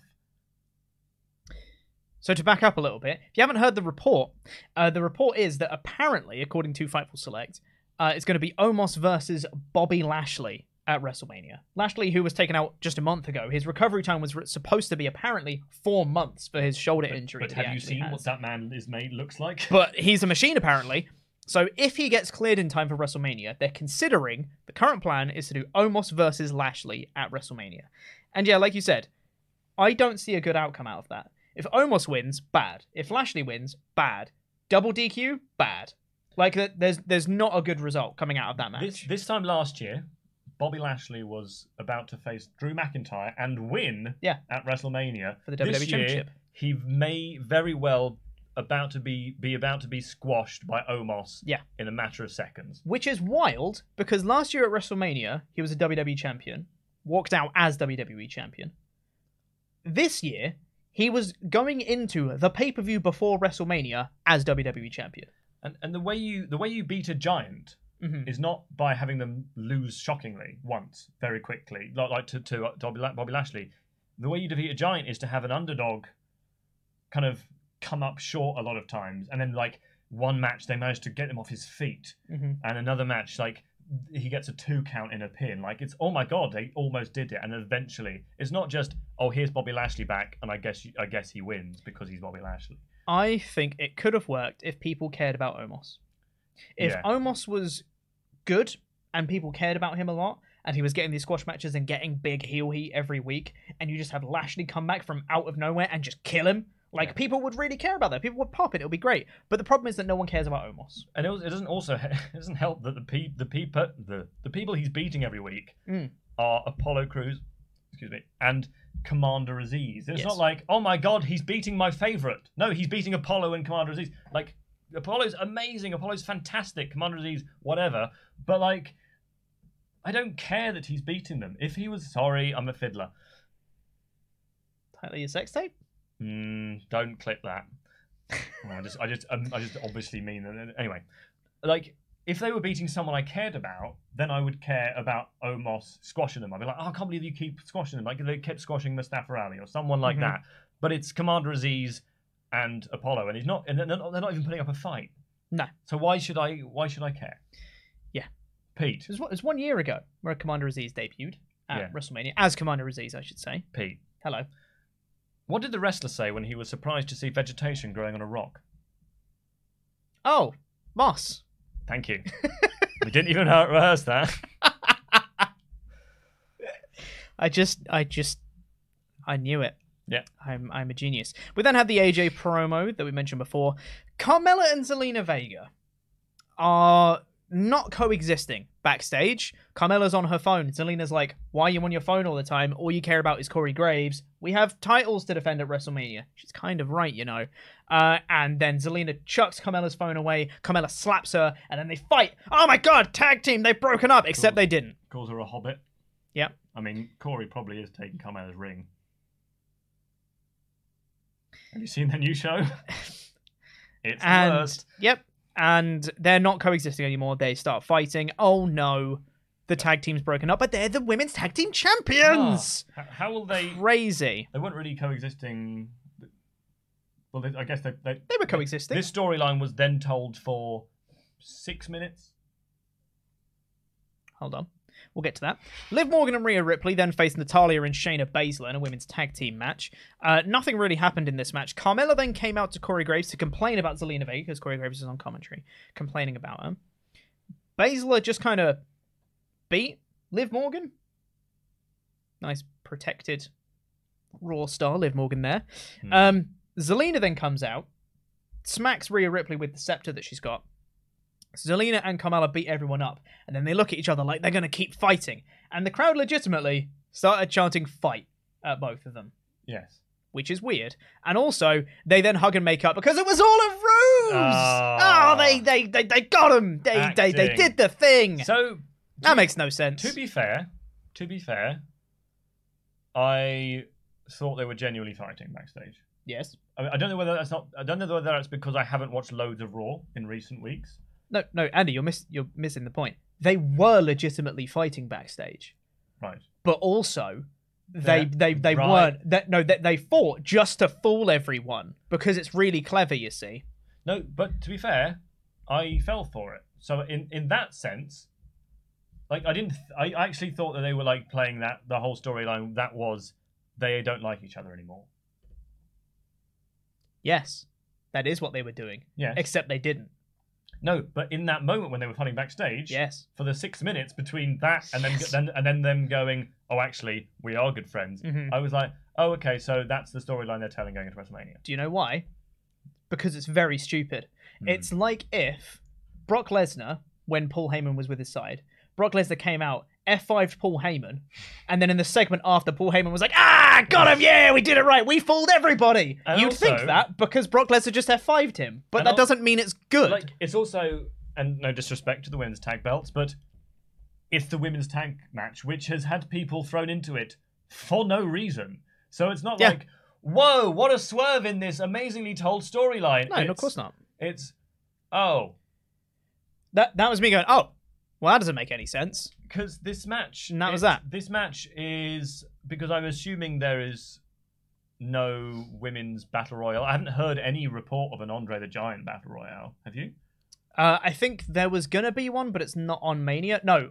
So to back up a little bit, if you haven't heard the report, uh, the report is that apparently, according to Fightful Select, uh, it's going to be Omos versus Bobby Lashley at WrestleMania. Lashley, who was taken out just a month ago, his recovery time was re- supposed to be apparently four months for his shoulder injury. But have you seen has. what that man is made looks like? But he's a machine apparently. So if he gets cleared in time for WrestleMania, they're considering the current plan is to do Omos versus Lashley at WrestleMania. And yeah, like you said, I don't see a good outcome out of that. If Omos wins, bad. If Lashley wins, bad. Double DQ, bad. Like th- there's there's not a good result coming out of that match. This this time last year, Bobby Lashley was about to face Drew McIntyre and win Yeah. at WrestleMania For the WWE This WWE year, Championship. He may very well about to be be about to be squashed by Omos Yeah. in a matter of seconds. Which is wild because last year at WrestleMania, he was a WWE champion, walked out as WWE champion. This year, he was going into the pay per view before WrestleMania as WWE champion. And and the way you the way you beat a giant Mhm. is not by having them lose shockingly once very quickly, like, like to to Bobby, Bobby Lashley. The way you defeat a giant is to have an underdog kind of come up short a lot of times, and then like one match they manage to get him off his feet, Mhm. and another match like he gets a two count in a pin. Like it's oh my god, they almost did it, and eventually it's not just oh here's Bobby Lashley back, and I guess I guess he wins because he's Bobby Lashley. I think it could have worked if people cared about Omos. If Yeah. Omos was good and people cared about him a lot, and he was getting these squash matches and getting big heel heat every week, and you just have Lashley come back from out of nowhere and just kill him, like people would really care about that. People would pop it. It would be great. But the problem is that no one cares about Omos. And it, was- it doesn't also it doesn't help that the pe- the people the, the people he's beating every week Mm. are Apollo Crews, excuse me, and Commander Aziz. It's Yes. not like oh my god, he's beating my favorite. No, he's beating Apollo and Commander Aziz. Like Apollo's amazing, Apollo's fantastic, Commander Aziz, whatever. But like, I don't care that he's beating them. If he was sorry, I'm a fiddler. Title your sex tape? Mm, don't clip that. I just, I just, um, I just obviously mean that. Anyway, like if they were beating someone I cared about, then I would care about Omos squashing them. I'd be like, oh, I can't believe you keep squashing them. Like they kept squashing Mustafa Ali or someone like Mhm. that. But it's Commander Aziz and Apollo, and he's not, and they're not, they're not even putting up a fight. No. So why should I? Why should I care? Yeah. Pete. It was, one- it was one year ago where Commander Aziz debuted, at Yeah. WrestleMania as Commander Aziz, I should say. Pete, Hello. what did the wrestler say when he was surprised to see vegetation growing on a rock? Oh, Moss. Thank you. we didn't even rehearse that. I just, I just, I knew it. Yeah. I'm, I'm a genius. We then had the AJ promo that we mentioned before. Carmella and Zelina Vega are not coexisting backstage. Carmella's on her phone. Zelina's like, "Why are you on your phone all the time? All you care about is Corey Graves. We have titles to defend at WrestleMania." She's kind of right, you know. Uh, and then Zelina chucks Carmella's phone away. Carmella slaps her, and then they fight. Oh my god, tag team! They've broken up, except they didn't. Calls her a hobbit. Yep. I mean, Corey probably is taking Carmella's ring. Have you seen the new show? it's the worst. yep, and they're not coexisting anymore. They start fighting. Oh no, the tag team's broken up, but they're the women's tag team champions. Ah, how will they? Crazy. They weren't really coexisting. Well, they, I guess they, they They were coexisting. This storyline was then told for six minutes. Hold on. We'll get to that. Liv Morgan and Rhea Ripley then faced Natalya and Shayna Baszler in a women's tag team match. Uh, nothing really happened in this match. Carmella then came out to Corey Graves to complain about Zelina Vega because Corey Graves is on commentary, complaining about her. Baszler just kind of beat Liv Morgan. Nice protected Raw star Liv Morgan there. Um, Zelina then comes out, smacks Rhea Ripley with the scepter that she's got. Zelina and Carmella beat everyone up, and then they look at each other like they're going to keep fighting. And the crowd legitimately started chanting fight at both of them, Yes. which is weird. And also, they then hug and make up because it was all a ruse! Ah. oh, they, they, they, they got him! They, they, they did the thing! So that makes no sense. to be fair, to be fair, I thought they were genuinely fighting backstage. yes. I, I don't know whether that's not. I don't know whether that's because I haven't watched loads of Raw in recent weeks. No, no, Andy, you're, miss- you're missing the point. They were legitimately fighting backstage. Right. but also they Yeah, they they right. weren't that no they, they fought just to fool everyone because it's really clever you see No, but to be fair, I fell for it. So in in that sense, like I didn't. I actually thought that they were like playing that the whole storyline. That was they don't like each other anymore. yes that is what they were doing Yes. except they didn't No, but in that moment when they were fighting backstage, yes for the six minutes between that and then, then and then them going, oh, actually, we are good friends. Mhm. I was like, oh, okay, so that's the storyline they're telling going into WrestleMania. do you know why because it's very stupid Hmm. it's like if Brock Lesnar when Paul Heyman was with his side Brock Lesnar came out F5'd Paul Heyman and then in the segment after Paul Heyman was like ah got him yeah we did it right we fooled everybody And you'd think that because Brock Lesnar just F5'd him but And that al- doesn't mean it's good Like, it's also, and no disrespect to the women's tag belts, but it's the women's tag match, which has had people thrown into it for no reason. So it's not Yeah. like, whoa, what a swerve in this amazingly told storyline. No, no, of It's- course not. It's, oh, That that was me going, oh, well, that doesn't make any sense. because this match And that was it- that. This match is because I'm assuming there is no women's battle royale. I haven't heard any report of an Andre the Giant battle royale. Have you? Uh, I think there was gonna be one, but it's not on Mania. No,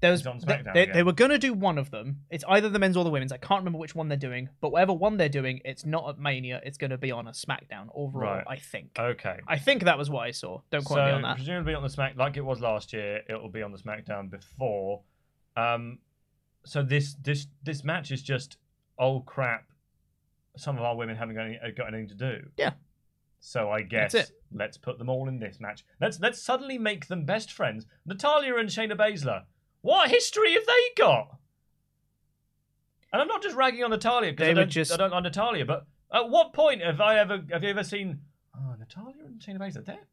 there was. On they, SmackDown they, they were gonna do one of them. It's either the men's or the women's. I can't remember which one they're doing, but whatever one they're doing, it's not at Mania. It's gonna be on a SmackDown Raw. Right. I think. Okay. I think that was what I saw. Don't quote so me on that. presumably on the Smack, like it was last year, it will be on the SmackDown before. Um, so this this this match is just oh crap. Some of our women haven't got, any, got anything to do. Yeah. So I guess let's put them all in this match. Let's let's suddenly make them best friends. Natalya and Shayna Baszler. What history have they got? And I'm not just ragging on Natalya because I don't, just- I don't like Natalya, but at what point have I ever have you ever seen oh Natalya and Shayna Baszler? They're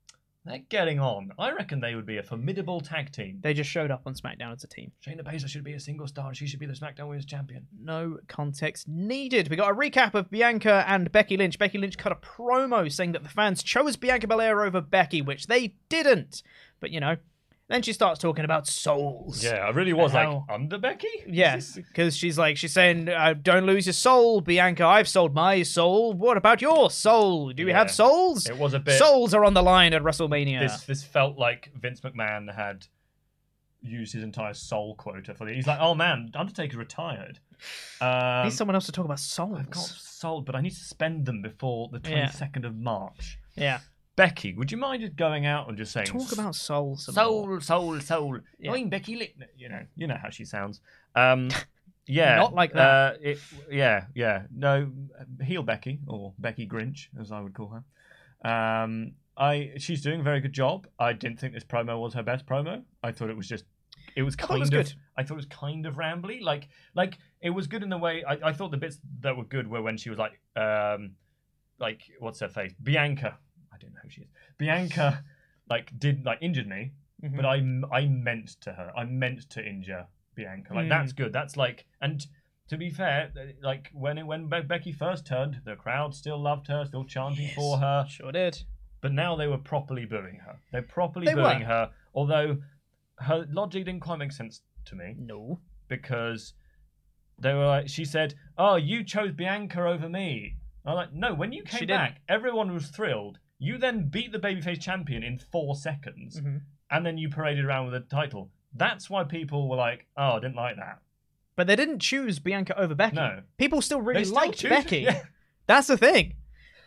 they're getting on. I reckon they would be a formidable tag team. They just showed up on SmackDown as a team. Shayna Baszler should be a single star and she should be the SmackDown Women's Champion. No context needed. We got a recap of Bianca and Becky Lynch. Becky Lynch cut a promo saying that the fans chose Bianca Belair over Becky, which they didn't. But you know, then she starts talking about souls. Yeah, I really was like How- under Becky. Yeah, Is this- because she's like she's saying, uh, "Don't lose your soul, Bianca. I've sold my soul. What about your soul? Do we Yeah. have souls? It was a bit- Souls are on the line at WrestleMania. This this felt like Vince McMahon had used his entire soul quota for the. He's like, oh man, Undertaker retired. Um, Need someone else to talk about souls. I've got soul, but I need to spend them before the Yeah. 22nd of March. Yeah. Becky, would you mind just going out and just saying Talk about soul some soul, more. soul, soul? Yeah. I mean Becky Lickner. You know, you know how she sounds. Um, yeah, Not like that. Uh, it, yeah, yeah. No, heel Becky or Becky Grinch, as I would call her. Um, I she's doing a very good job. I didn't think this promo was her best promo. I thought it was just. It was kind it was of. good. I thought it was kind of rambly. Like, like it was good in the way. I, I thought the bits that were good were when she was like, um, like what's her face, Bianca. I don't know who she is. Bianca, like did like injured me, Mhm. but I I meant to her. I meant to injure Bianca. Like Mm. that's good. That's like and. To be fair, like when it, when Be- Becky first turned, the crowd still loved her, still chanting for her. Sure did. But now they were properly booing her. They're properly They booing were. her. Although her logic didn't quite make sense to me No. because they were like, she said, "Oh, you chose Bianca over me." I'm like, no. When you She came didn't. back, everyone was thrilled. You then beat the babyface champion in four seconds, Mhm. and then you paraded around with the title. That's why people were like, "Oh, I didn't like that." But they didn't choose Bianca over Becky. No. People still really still liked choose- Becky. yeah. That's the thing.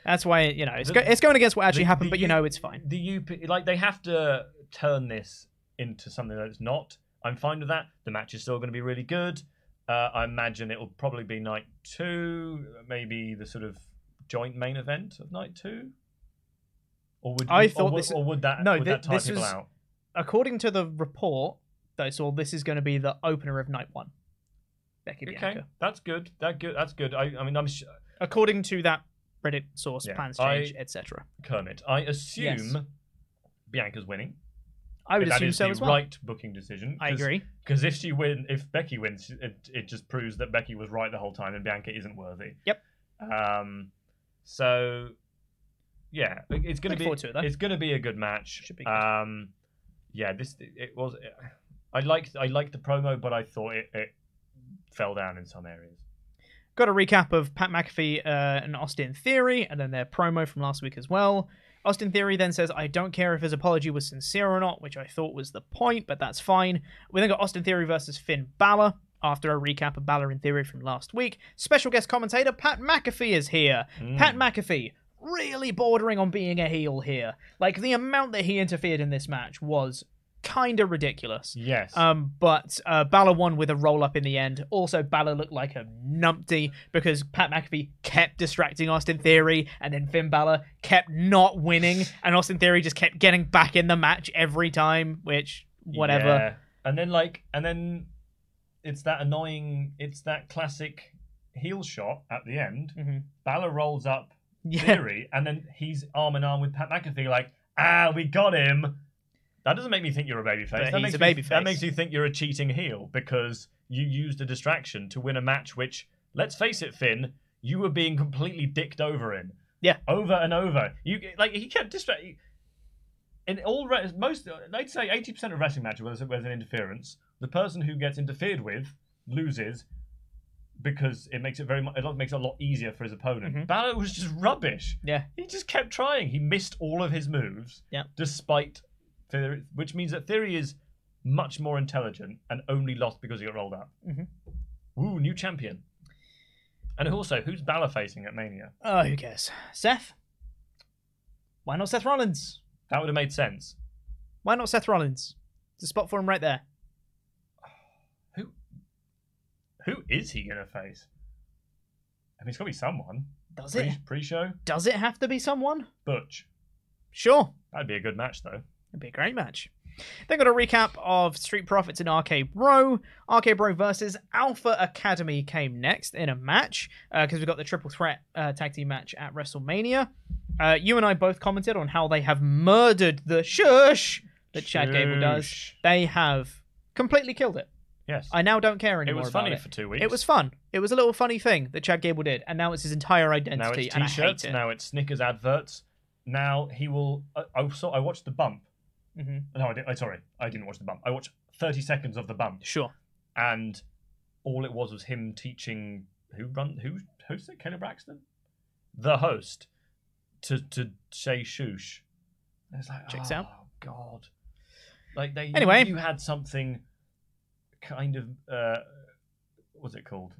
That's why you know it's The- go- it's going against what actually The- happened, the but you U- know it's fine. The UP, like they have to turn this into something that it's not. I'm fine with that. The match is still going to be really good. Uh, I imagine it will probably be night two, maybe the sort of joint main event of night two. Or would I or thought would- this- or would that no, would thi- that tie this people was- out? According to the report that I saw, this is going to be the opener of night one. Becky Okay, Bianca. that's good. That good. That's good. I, I mean, I'm sh- According to that Reddit source, Yeah, plans I- change, etc. Kermit. I assume Yes. Bianca's winning. I would That assume is so the as well. right booking decision. I agree. Because if she win, if Becky wins, it, it just proves that Becky was right the whole time and Bianca isn't worthy. Yep. Um. So, yeah, it's gonna be forward to it, it's gonna be a good match. Should be good. Um. Yeah. This it was. I liked I liked the promo, but I thought it, it fell down in some areas. Got a recap of Pat McAfee uh, and Austin Theory, and then their promo from last week as well. Austin Theory then says, I don't care if his apology was sincere or not, which I thought was the point, but that's fine. We then got Austin Theory versus Finn Balor after a recap of Balor in Theory from last week. Special guest commentator Pat McAfee is here. Pat McAfee, really bordering on being a heel here. Like, the amount that he interfered in this match was kind of ridiculous. Yes. Um, but uh, Balor won with a roll up in the end. Also, Balor looked like a numpty because Pat McAfee kept distracting Austin Theory, and then Finn Balor kept not winning, and Austin Theory just kept getting back in the match every time. Which, whatever. Yeah. And then like, and then it's that annoying. It's that classic heel shot at the end. Mhm. Balor rolls up Yeah. Theory, and then he's arm in arm with Pat McAfee, like, ah, we got him. That doesn't make me think you're a babyface. But That he's makes a babyface. That makes you think you're a cheating heel because you used a distraction to win a match which, let's face it, Finn, you were being completely dicked over in. Yeah. Over and over. You like he kept distracting. In all most, I'd say eighty percent of wrestling matches where there's an interference, the person who gets interfered with loses because it makes it very much it makes it a lot easier for his opponent. Mhm. Balor was just rubbish. Yeah. He just kept trying. He missed all of his moves. Yeah. Despite Theory, which means that Theory is much more intelligent and only lost because he got rolled up. Mhm. Ooh, new champion. And also, who's Balor facing at Mania? Oh, who cares? Seth? Why not Seth Rollins? That would have made sense. Why not Seth Rollins? There's a spot for him right there. Who? Who is he gonna face? I mean, it's got to be someone. Does Pre- it? Pre-show, Does it have to be someone? Butch. Sure. That'd be a good match, though. It'd be a great match. Then got a recap of Street Profits and RK Bro. RK Bro versus Alpha Academy came next in a match because we got the triple threat uh, tag team match at WrestleMania. Uh, you and I both commented on how they have murdered the shush that Chad Gable does. They have completely killed it. Yes. I now don't care anymore. it was funny it. for two weeks. It was fun. It was a little funny thing that Chad Gable did, and now it's his entire identity. Now it's and t-shirts. it. Now it's Snickers adverts. Now he will. I, I saw. I watched the bump. Mhm. No, I didn't. I, sorry, I didn't watch the bump. I watched 30 seconds of the bump, Sure. and all it was was him teaching who run who hosts it, Kelly Braxton, the host, to to say shoosh. And It's like Checks oh, out. God, like they Anyway. you had something kind of uh, what's it called?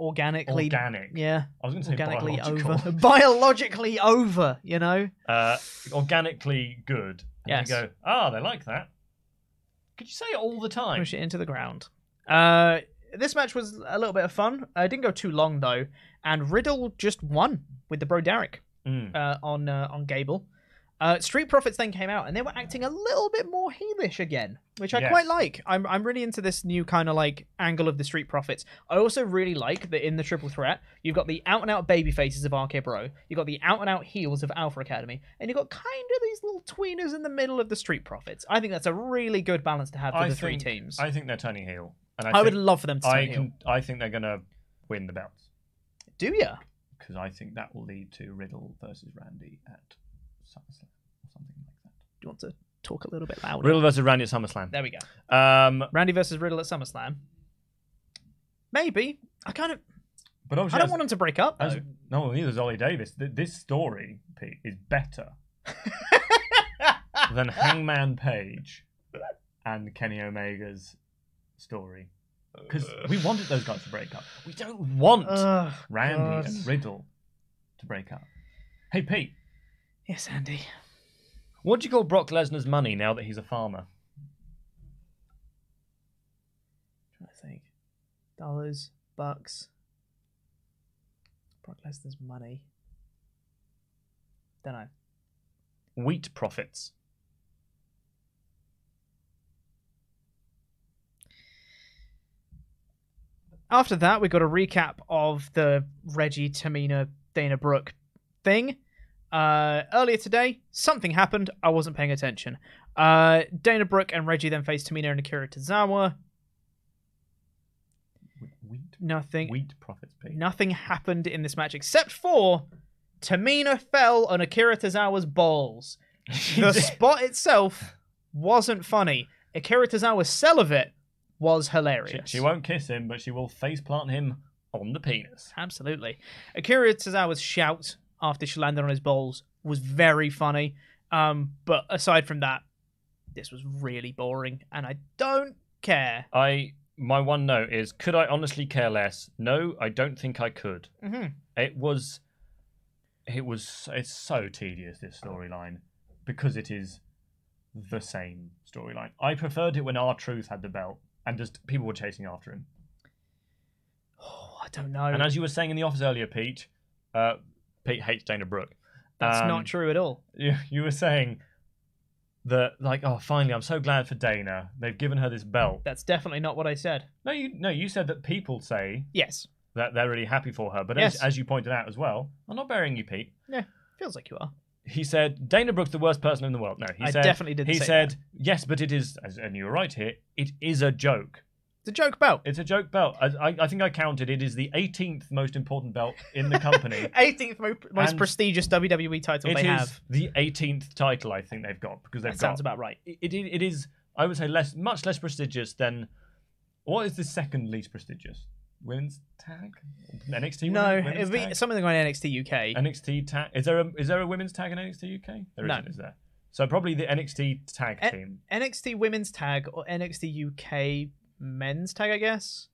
Organically, Organic. yeah, I was going to say organically over, biologically over. You know, uh, organically good. And Yes. you go, ah, they like that. Could you say it all the time? push it into the ground. Uh, this match was a little bit of fun. Uh, it didn't go too long though, and Riddle just won with the Bro Derek Mm. uh, on uh, on Gable. Uh, Street Profits then came out and they were acting a little bit more heelish again, which I Yes. quite like. I'm I'm really into this new kind of like angle of the Street Profits. I also really like that in the triple threat, you've got the out and out baby faces of RK Bro, you've got the out and out heels of Alpha Academy, and you've got kind of these little tweeners in the middle of the Street Profits. I think that's a really good balance to have for I the think, three teams. I think they're turning heel. And I, I would love for them to turn I heel. can. I think they're going to win the belts Do ya? because I think that will lead to Riddle versus Randy at SummerSlam or something like that. Do you want to talk a little bit louder? Riddle versus Randy at SummerSlam. There we go. Um, Randy versus Riddle at SummerSlam. Maybe. I kind of. but obviously, I don't as- want them to break up. as- no, neither is Ollie Davis. Th- This story, Pete, is better than Hangman Page and Kenny Omega's story. Because we wanted those guys to break up. We don't want Ugh, Randy God. and Riddle to break up. Hey, Pete, Yes, Andy. what do you call Brock Lesnar's money now that he's a farmer? trying to think. Dollars, bucks. Brock Lesnar's money. Don't know. Wheat profits. After that, we got a recap of the Reggie, Tamina, Dana Brooke thing. Uh, earlier today, something happened. I wasn't paying attention. Uh, Dana Brooke and Reggie then faced Tamina and Akira Tozawa. Wheat, Nothing. wheat profits. Nothing happened in this match except for Tamina fell on Akira Tozawa's balls. The spot itself wasn't funny. Akira Tozawa's sell of it was hilarious. she won't kiss him, but she will face plant him on the penis. Absolutely. Akira Tozawa's shout after she landed on his balls was very funny. Um, but aside from that, this was really boring, and I don't care. I my one note is could I honestly care less? No, I don't think I could. Mm-hmm. It was it was it's so tedious this storyline because it is the same storyline. I preferred it when R-Truth had the belt and just people were chasing after him. Oh, I don't know. And as you were saying in the office earlier, Pete, uh, Pete hates Dana Brooke. That's Um, not true at all. You, you were saying that like, oh, finally, I'm so glad for Dana. They've given her this belt. That's definitely not what I said. No, you no, you said that people say Yes. that they're really happy for her. But Yes. as, as you pointed out as well, I'm not burying you, Pete. Yeah, feels like you are. He said Dana Brooke's the worst person in the world. No, he I said definitely didn't He said yes, but it is, and you were right here. It is a joke. It's a joke belt. It's a joke belt. I, I, I think I counted. It is the 18th most important belt in the company. 18th mo- most And prestigious WWE title It they is have. the 18th title I think they've got because they've That got. sounds about right. It, it, it is. I would say less, much less prestigious than. What is the second least prestigious? Women's tag? NXT. No, women's it'd be tag? something on NXT UK. NXT tag. Is there a is there a women's tag in NXT UK? There No. isn't, is there? So probably the NXT tag N- team. NXT Women's Tag or NXT UK Men's Tag, I guess.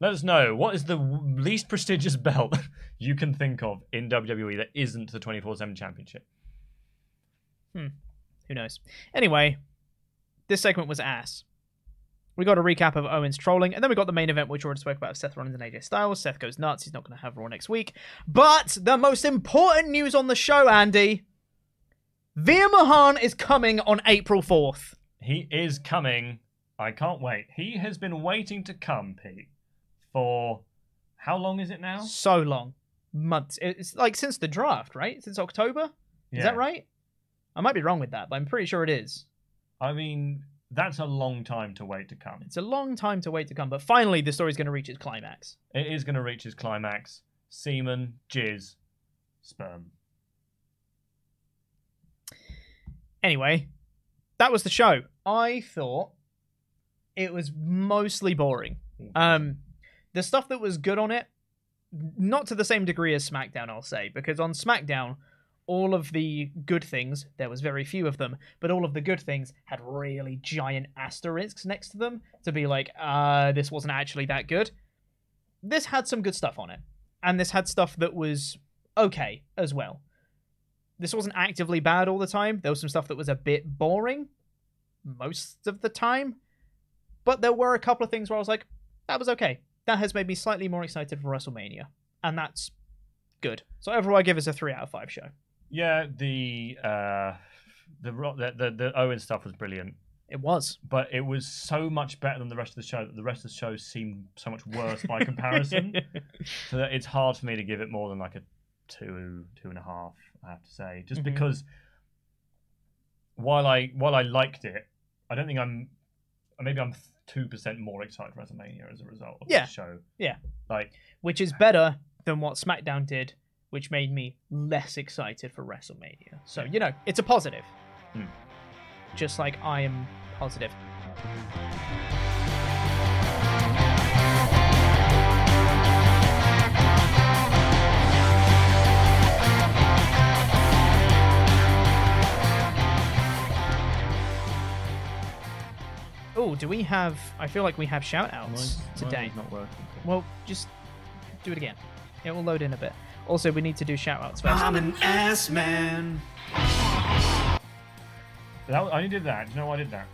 Let us know what is the w- least prestigious belt you can think of in WWE that isn't the 24/7 Championship. Hmm. Who knows? Anyway, this segment was ass. We got a recap of Owens trolling, and then we got the main event, which we already spoke about, Seth Rollins and AJ Styles. Seth goes nuts. He's not going to have Raw next week. But the most important news on the show, Andy, Veer Mahaan is coming on April 4th. He is coming. I can't wait. He has been waiting to come, Pete, for how long is it now? So long. Months. It's like since the draft, right? Since October? Is Yeah. that right? I might be wrong with that, but I'm pretty sure it is. I mean, that's a long time to wait to come. It's a long time to wait to come, but finally the story's going to reach its climax. It is going to reach its climax. Semen, jizz, sperm. Anyway, that was the show. I thought it was mostly boring. Um, the stuff that was good on it, not to the same degree as SmackDown, I'll say, because on SmackDown, all of the good things, there was very few of them, but all of the good things had really giant asterisks next to them to be like, uh, this wasn't actually that good. This had some good stuff on it. And this had stuff that was okay as well. This wasn't actively bad all the time. There was some stuff that was a bit boring most of the time. But there were a couple of things where I was like, that was okay. That has made me slightly more excited for WrestleMania. And that's good. So overall, I give us a 3 out of 5 show. Yeah, the uh, the ro- the the, the Owen stuff was brilliant, It was. but it was so much better than the rest of the show that the rest of the show seemed so much worse by comparison. so that it's hard for me to give it more than like a two, two and a half. I have to say, just Mhm. because while I while I liked it, I don't think I'm maybe I'm two percent more excited for WrestleMania as a result of Yeah. the show. Yeah. Like Which is better than what SmackDown did, which made me less excited for WrestleMania. So, you know, it's a positive. Hmm. Just like I am positive. Oh, do we have? I feel like we have shout outs today. not working. Well, just do it again. It will load in a bit. Also, we need to do shout outs first. an ass man. That, I only did that. Do you know why I did that?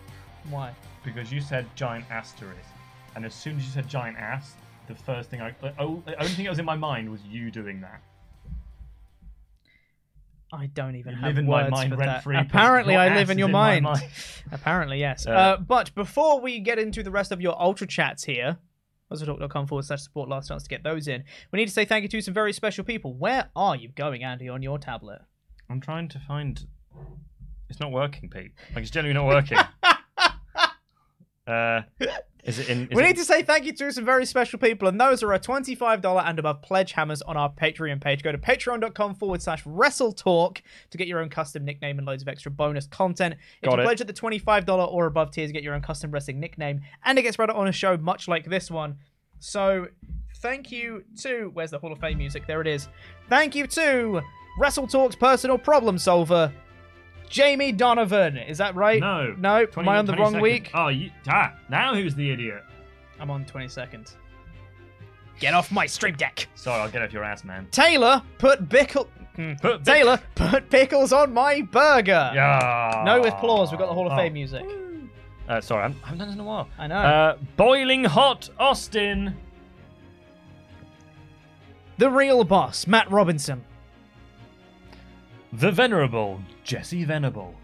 Why? Because you said giant asterisk, and as soon as you said giant ass, the first thing I, the the only thing that was in my mind was you doing that. I don't even You have live in my mind for that. rent-free, Apparently, I live in your in mind. mind. Apparently, yes. Uh, Uh, but before we get into the rest of your ultra chats here, talk.com forward slash support, last chance to get those in. We need to say thank you to some very special people. Where are you going, Andy, on your tablet? I'm trying to find. It's not working, Pete. Like it's generally not working. uh, is it in? Is we it- need to say thank you to some very special people, and those are our $25 and above pledge hammers on our Patreon page. Go to patreon.com forward slash WrestleTalk to get your own custom nickname and loads of extra bonus content. If Got you it. pledge at the $25 or above tiers, get your own custom wrestling nickname, and it gets read out on a show much like this one. So, thank you to. Where's the Hall of Fame music? There it is. Thank you to WrestleTalk's personal problem solver, Jamie Donovan. Is that right? No. No? Am I on the wrong week? Oh, you, ah, now who's the idiot? I'm on 22nd. Get off my stream deck. Sorry, I'll get off your ass, man. Taylor put pickle. Hmm. Put Bic- Taylor put pickles on my burger. Yeah. No with applause. We've got the Hall of Oh. Fame music. Uh, sorry, I'm, I haven't done this in a while. I know. Uh, boiling hot Austin. the real boss, Matt Robinson. The venerable Jesse Venable.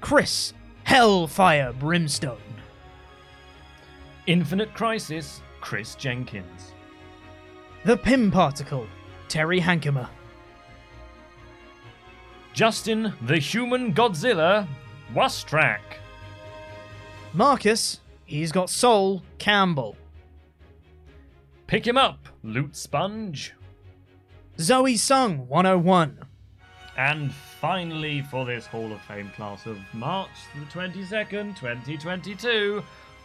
Chris Hellfire Brimstone. Infinite Crisis Chris Jenkins. The Pym Particle, Terry Hankemer. Justin the Human Godzilla Wastrak. Marcus, he's got soul, Campbell. Pick him up, Loot Sponge. Zoe Sung, 101. And finally, for this Hall of Fame class of March the 22nd, 2022,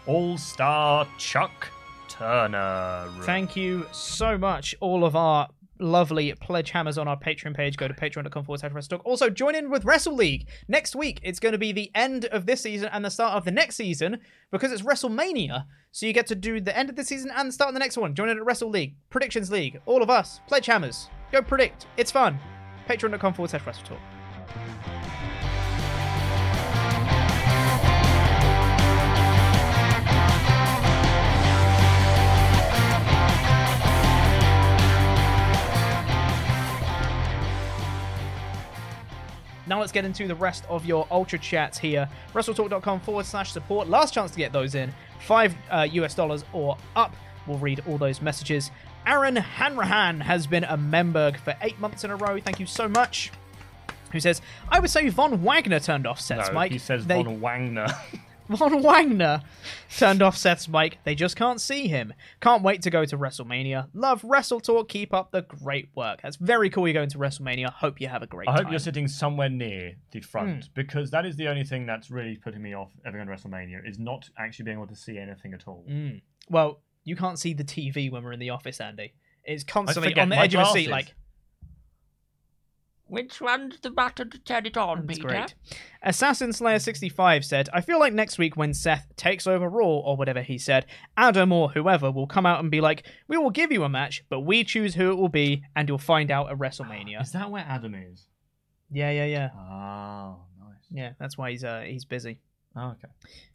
All Star Chuck Turner. Thank you so much, all of our lovely pledge hammers on our Patreon page. Go to patreon.com forward slash WrestleTalk. Also, join in with Wrestle League. Next week, it's going to be the end of this season and the start of the next season because it's WrestleMania. So you get to do the end of the season and the start of the next one. Join in at Wrestle League, Predictions League, all of us, pledge hammers. Go predict. It's fun. Patreon.com forward slash WrestleTalk. Now let's get into the rest of your ultra chats here. WrestleTalk.com forward slash support. Last chance to get those in. Five uh, US dollars or up. We'll read all those messages. Aaron Hanrahan has been a member for eight months in a row. Thank you so much. Who says, I would say Von Wagner turned off Seth's No, mic. he says They- Von Wagner. Von Wagner turned off Seth's mic. They just can't see him. Can't wait to go to WrestleMania. Love WrestleTalk. Keep up the great work. That's very cool you're going to WrestleMania. Hope you have a great I hope time. you're sitting somewhere near the front Hmm. because that is the only thing that's really putting me off ever going to WrestleMania is not actually being able to see anything at all. Mm. Well, you can't see the TV when we're in the office, Andy. It's constantly on the my edge of a seat, like. Which one's the button to turn it on, That's Peter? great. Assassin Slayer 65 said, I feel like next week when Seth takes over Raw, or whatever he said, Adam or whoever will come out and be like, We will give you a match, but we choose who it will be, and you'll find out at WrestleMania. Is that where Adam is? Yeah, yeah, yeah. Oh, nice. Yeah, that's why he's uh, he's busy. Oh, okay.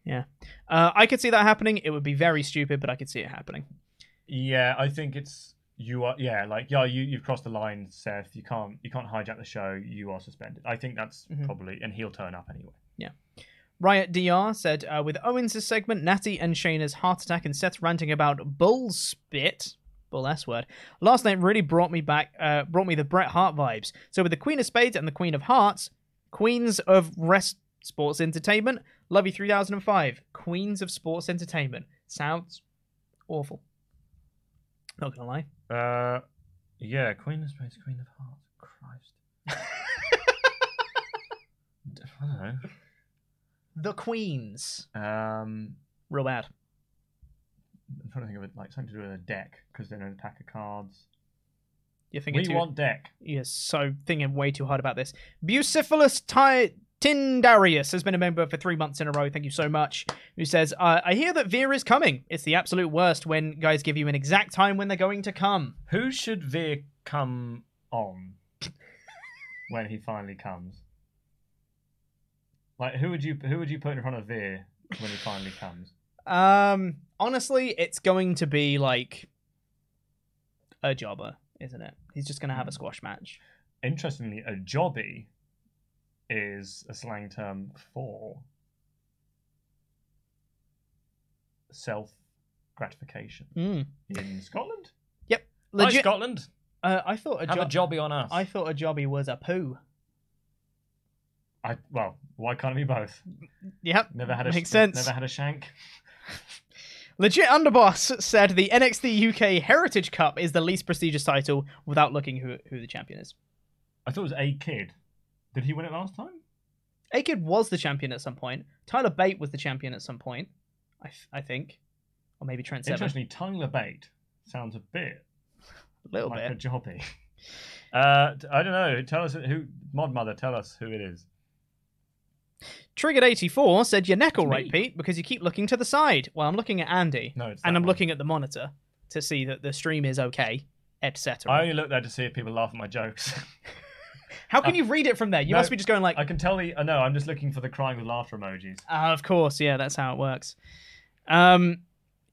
Yeah. Uh, I could see that happening. It would be very stupid, but I could see it happening. Yeah, I think it's you are. Yeah, like yeah, you you've crossed the line, Seth. You can't you can't hijack the show. You are suspended. I think that's Mhm. probably, and he'll turn up anyway. Yeah. Riot DR said, uh, with Owens' segment, Natty and Shayna's heart attack, and Seth ranting about bull spit, bull S word, last night really brought me back, uh, brought me the Bret Hart vibes. So with the Queen of Spades and the Queen of Hearts, Queens of Rest Sports Entertainment, love you 3005, Queens of Sports Entertainment. Sounds awful. Not gonna lie. Uh, yeah, Queen of Spades, Queen of Hearts. Christ. I don't know. The Queens. Um, Real bad. I'm trying to think of it like something to do with a deck because they're in a pack of cards. You're thinking we too- want deck. Yes, so thinking way too hard about this. Bucephalus Ty- Tindarius has been a member for three months in a row. Thank you so much. Who says, uh, I hear that Veer is coming. It's the absolute worst when guys give you an exact time when they're going to come. Who should Veer come on when he finally comes? Like who would you who would you put in front of Veer when he finally comes? Um, honestly, it's going to be like a jobber, isn't it? He's just going to have a squash match. Interestingly, a jobby is a slang term for self gratification Mm. in Scotland. Yep. Hi, Scotland. Uh, I thought a, Have a jobby on us. I thought a jobby was a poo. I well, why can't it be both? Yep. Never had a Makes sense. Never had a shank. Legit Underboss said the NXT UK Heritage Cup is the least prestigious title without looking who who the champion is. I thought it was A-Kid. Did he win it last time? A-Kid was the champion at some point. Tyler Bate was the champion at some point. I, th- I think. Or maybe Trent Seven. Interestingly, Tyler Bate sounds a bit A little like bit. a jobby. Uh, I don't know. Tell us who Mod Mother. Tell us who it is. Triggered84 said your neck all right, me. Pete, because you keep looking to the side. Well, I'm looking at Andy. No, it's and I'm one. looking at the monitor to see that the stream is okay, etc. I only look there to see if people laugh at my jokes. How can you read it from there? You No, must be just going like, I can tell the. Uh, no, I'm just looking for the crying with laughter emojis. Ah, of course, yeah, that's how it works. Um,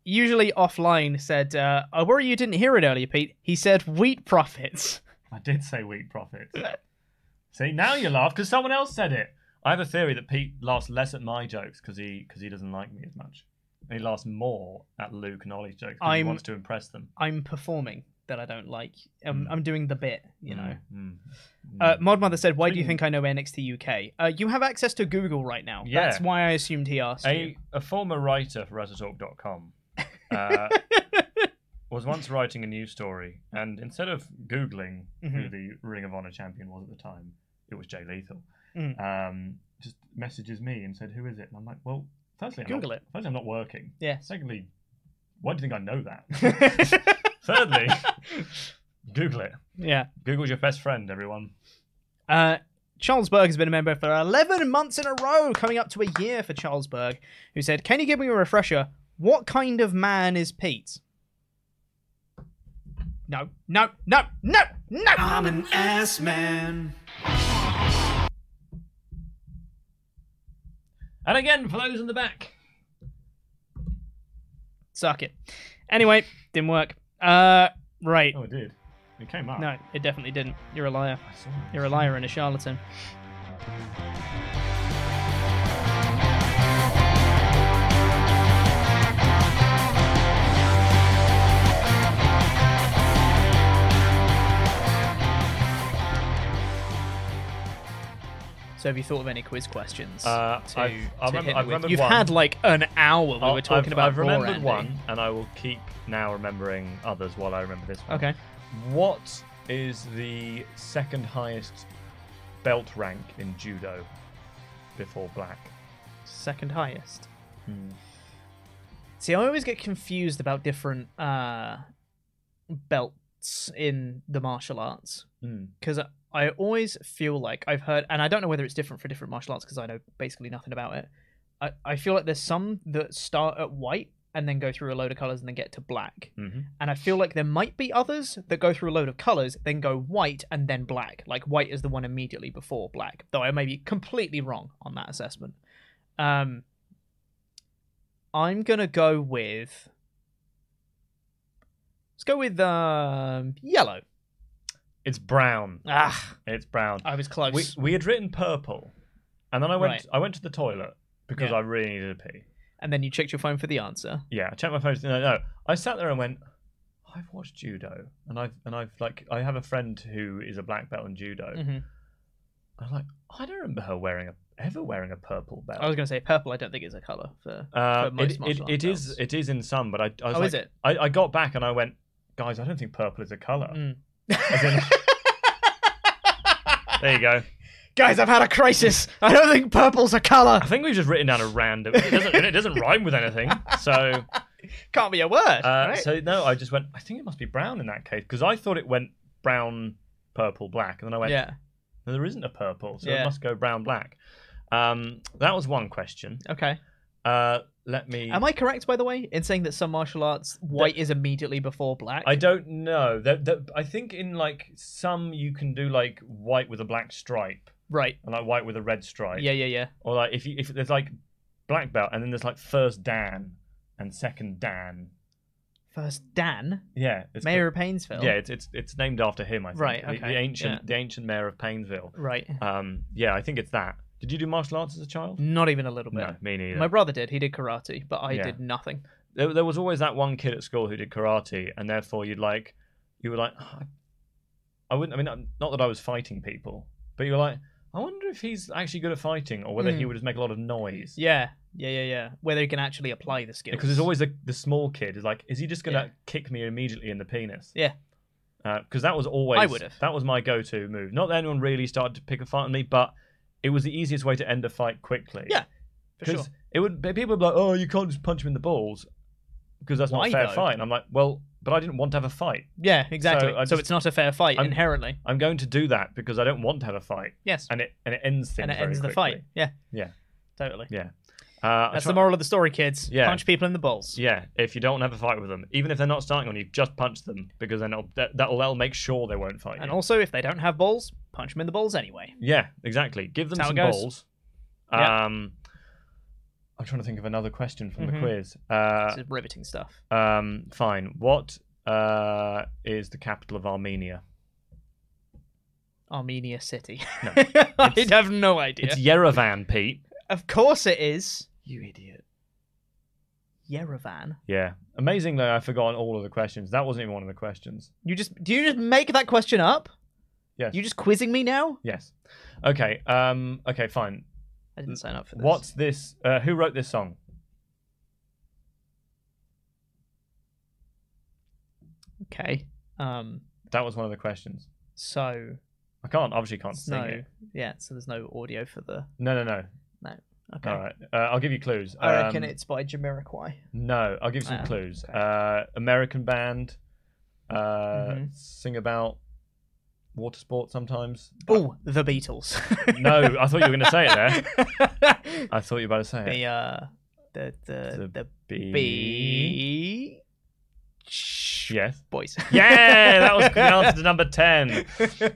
usually offline said, uh, "I worry you didn't hear it earlier, Pete." He said, "Wheat profits." I did say wheat profits. See, now you laugh because someone else said it. I have a theory that Pete laughs less at my jokes because he because he doesn't like me as much. And he laughs more at Luke and Ollie's jokes because he wants to impress them. I'm performing that I don't like. Um, I'm doing the bit, you know. Mm, mm. Uh, Mod Mother said, "Why do you think I know NXT UK?" Uh, you have access to Google right now. Yeah. That's why I assumed he asked you. A, a former writer for WrestleTalk.com uh, was once writing a news story, and instead of Googling who Mhm. the Ring of Honor champion was at the time, it was Jay Lethal. Mm. Um, just messages me and said, "Who is it?" And I'm like, "Well, firstly, I'm Google not, it. Firstly, I'm not working. Yeah. Secondly, why do you think I know that? Thirdly, Google it. Yeah. Google's your best friend, everyone. Uh, Charles Berg has been a member for 11 months in a row, coming up to a year for Charles Berg, who said, Can you give me a refresher? What kind of man is Pete? No, no, no, no, no! I'm an ass man. And again, for those in the back. Suck it. Anyway, didn't work. Uh, right. Oh, it did. It came up. No, it definitely didn't. You're a liar. I saw it. You're a liar and a charlatan. So have you thought of any quiz questions? Uh, to, I've- I remember- I've remembered You've one. had like an hour. We I'll- were talking I've, about I've remembered one, and I will keep now remembering others while I remember this one. Okay. What is the second highest belt rank in judo before black? Second highest. Hmm. See, I always get confused about different uh, belt s- in the martial arts Mm. I always feel like I've heard, and I don't know whether it's different for different martial arts because I know basically nothing about it. I, I feel like there's some that start at white and then go through a load of colors and then get to black. Mhm. And I feel like there might be others that go through a load of colors, then go white and then black. Like white is the one immediately before black, though I may be completely wrong on that assessment. Um, I'm gonna go with. Let's go with um, yellow. It's brown. Ah, It's brown. I was close. We we had written purple, and then I went Right. I went to the toilet because Yeah. I really needed a pee. and then you checked your phone for the answer. Yeah, I checked my phone. No, no. I sat there and went. I've watched judo, and I've and I've like I have a friend who is a black belt in judo. Mhm. I'm like, I don't remember her wearing a ever wearing a purple belt. I was going to say purple. I don't think is a color for, Uh, for most it, it, martial it arts is belts. it is in some, but I, I was Oh, like, is it? I, I got back and I went, guys, I don't think purple is a color. Mm. In- there you go. Guys, I've had a crisis. I don't think purple's a color. I think we've just written down a random. It doesn't, it doesn't rhyme with anything. So, Can't be a word. uh, right? so no, I just went. I think it must be brown in that case because I thought it went brown, purple, black, and then I went. yeah. No, there isn't a purple, so Yeah. it must go brown, black. Um, that was one question. Okay. Uh, let me. Am I correct, by the way, in saying that some martial arts white is immediately before black? I don't know. That, that, I think in like some you can do like white with a black stripe, Right. and like white with a red stripe. Yeah, yeah, yeah. Or like if you if there's like black belt and then there's like first Dan and second Dan. First, Dan, Yeah, it's Mayor of Painesville. Yeah, it's it's it's named after him. I think. Right, The- The, ancient yeah. the ancient mayor of Painesville. Right. Um, yeah, I think it's that. Did you do martial arts as a child? Not even a little bit. No, me neither. My brother did. He did karate, but I Yeah. did nothing. there, there was always that one kid at school who did karate, and therefore you'd like, you were like, "Oh, I wouldn't. I mean, not- that I was fighting people, but you were like, I wonder if he's actually good at fighting, or whether he Mm. would just make a lot of noise. Yeah, yeah, yeah, yeah. Whether you can actually apply the skills. Because there's always the, the small kid is like, is he just gonna Yeah. kick me immediately in the penis? Yeah. Because that was always I would've. that was my go-to move. Not that anyone really started to pick a fight on me, but it was the easiest way to end a fight quickly. Yeah, for sure. Because it would people would be like, oh, you can't just punch him in the balls because that's Why, not a fair though? fight. And I'm like, well, but I didn't want to have a fight. Yeah, exactly. So So, I just- it's not a fair fight I'm- inherently. I'm going to do that because I don't want to have a fight. Yes. And it and it ends things and it very ends the quickly. fight. Yeah, Yeah. totally. Yeah. Uh, That's try- the moral of the story, kids. Yeah. Punch people in the balls. Yeah, if you don't have a fight with them, even if they're not starting on you, just punch them because then it'll, that, that'll, that'll make sure they won't fight And you. also, if they don't have balls, punch them in the balls anyway. yeah, exactly. Give them That's how some it goes. balls. Yeah. Um, I'm trying to think of another question from Mhm. the quiz. Uh, This is riveting stuff. um, fine. What uh, is the capital of Armenia? Armenia City. No, I have no idea. It's Yerevan, Pete. Of course it is. You idiot. Yerevan. Yeah. Amazingly, I've forgotten all of the questions. That wasn't even one of the questions. You just do you just make that question up? Yes. You just quizzing me now? Yes. Okay. Um. Okay. Fine. I didn't sign up for this. What's this? Uh, who wrote this song? Okay. Um. That was one of the questions. So I can't. Obviously, can't sing no. it. Yeah. So there's no audio for the No, no, no. No. Okay. All right. Uh, I'll give you clues. I reckon Um, it's by Jamiroquai. No, I'll give you some Ah, clues. okay. Uh, American band. Uh, Mhm. Sing about water sport sometimes. Oh, the Beatles. No, I thought you were going to say it there. I thought you were about to say it. the uh, the the The bee- B. Yes. Boys. Yeah, that was the answer to number 10.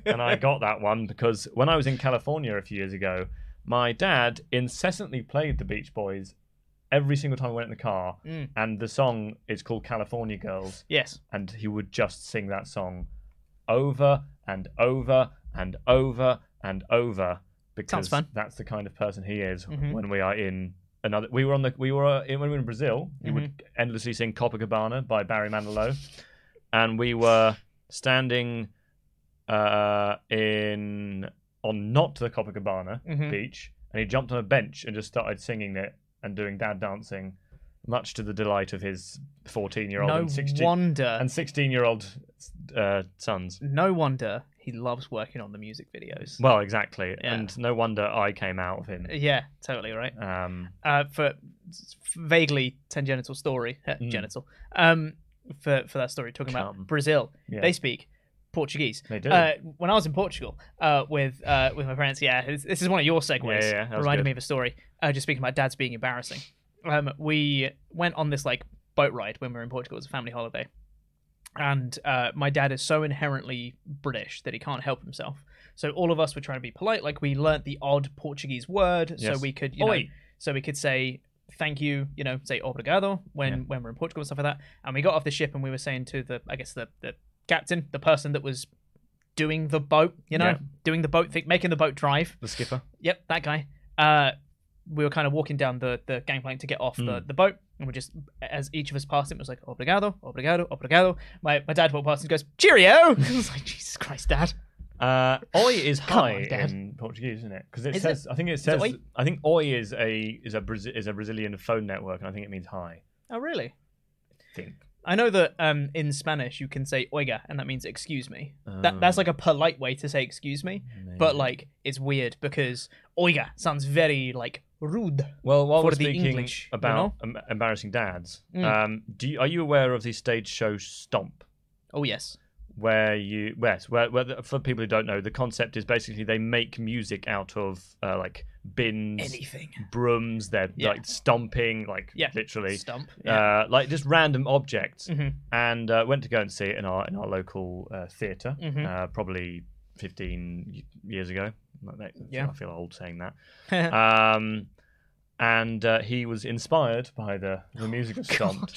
And I got that one because when I was in California a few years ago, my dad incessantly played the Beach Boys every single time we went in the car. Mm. And the song is called California Girls. Yes. And he would just sing that song over and over and over and over because fun. that's the kind of person he is Mhm. when we are in another we were on the we were uh, in, when we were in Brazil he Mm-hmm. would endlessly sing Copacabana by Barry Manilow and we were standing uh, in on not the Copacabana Mhm. beach and he jumped on a bench and just started singing it and doing dad dancing much to the delight of his 14 year old No and 16 wonder. and 16 year old uh, sons. No wonder he loves working on the music videos. Well, exactly. Yeah. And no wonder I came out of him. yeah, totally right. Um, Uh, for vaguely tangential story, uh, Mm. genital. Um, for for that story talking about Brazil. Yeah. They speak Portuguese. They do. Uh, when I was in Portugal uh, with uh, with my parents, yeah, this this is one of your segues. Yeah, yeah, was reminded me of a story. Uh, just speaking about dads being embarrassing. Um, we went on this like boat ride when we were in Portugal. It was a family holiday, and uh, my dad is so inherently British that he can't help himself. So all of us were trying to be polite. Like we learnt the odd Portuguese word, so we could you know, Oi. so we could say thank you, you know, say obrigado when Yeah. when we're in Portugal and stuff like that. And we got off the ship and we were saying to the I guess the the captain, the person that was doing the boat, you know, Yeah. doing the boat thing, making the boat drive. The skipper. Yep, that guy. Uh, we were kind of walking down the, the gangplank to get off the, Hmm. the boat, and we just, as each of us passed him, it was like, obrigado, obrigado, obrigado. My, my dad walked past and goes, cheerio! I was like, Jesus Christ, Dad. Uh, oi is hi on, in Portuguese, isn't it? Because it Is says. it? I think it it says. oi? I think oi is a is a is a Brazilian phone network, and I think it means hi. Oh, really? I think. I know that um, in Spanish you can say oiga, and that means excuse me. That. That's like a polite way to say excuse me, but like it's weird because oiga sounds very like rude. Well, while for we're the speaking English, you about em- embarrassing dads, Mm. um, do you, are you aware of the stage show Stomp? Oh, yes. Where you, yes, where, where the, for people who don't know, the concept is basically they make music out of uh, like bins, Anything. brooms. They're Yeah. like stomping, like Yeah, literally stomp, yeah. uh, like just random objects. Mhm. And uh, went to go and see it in our in our local uh, theater Mhm. uh, probably fifteen years ago. Yeah. I feel old saying that. um, and uh, he was inspired by the the music of Stomp.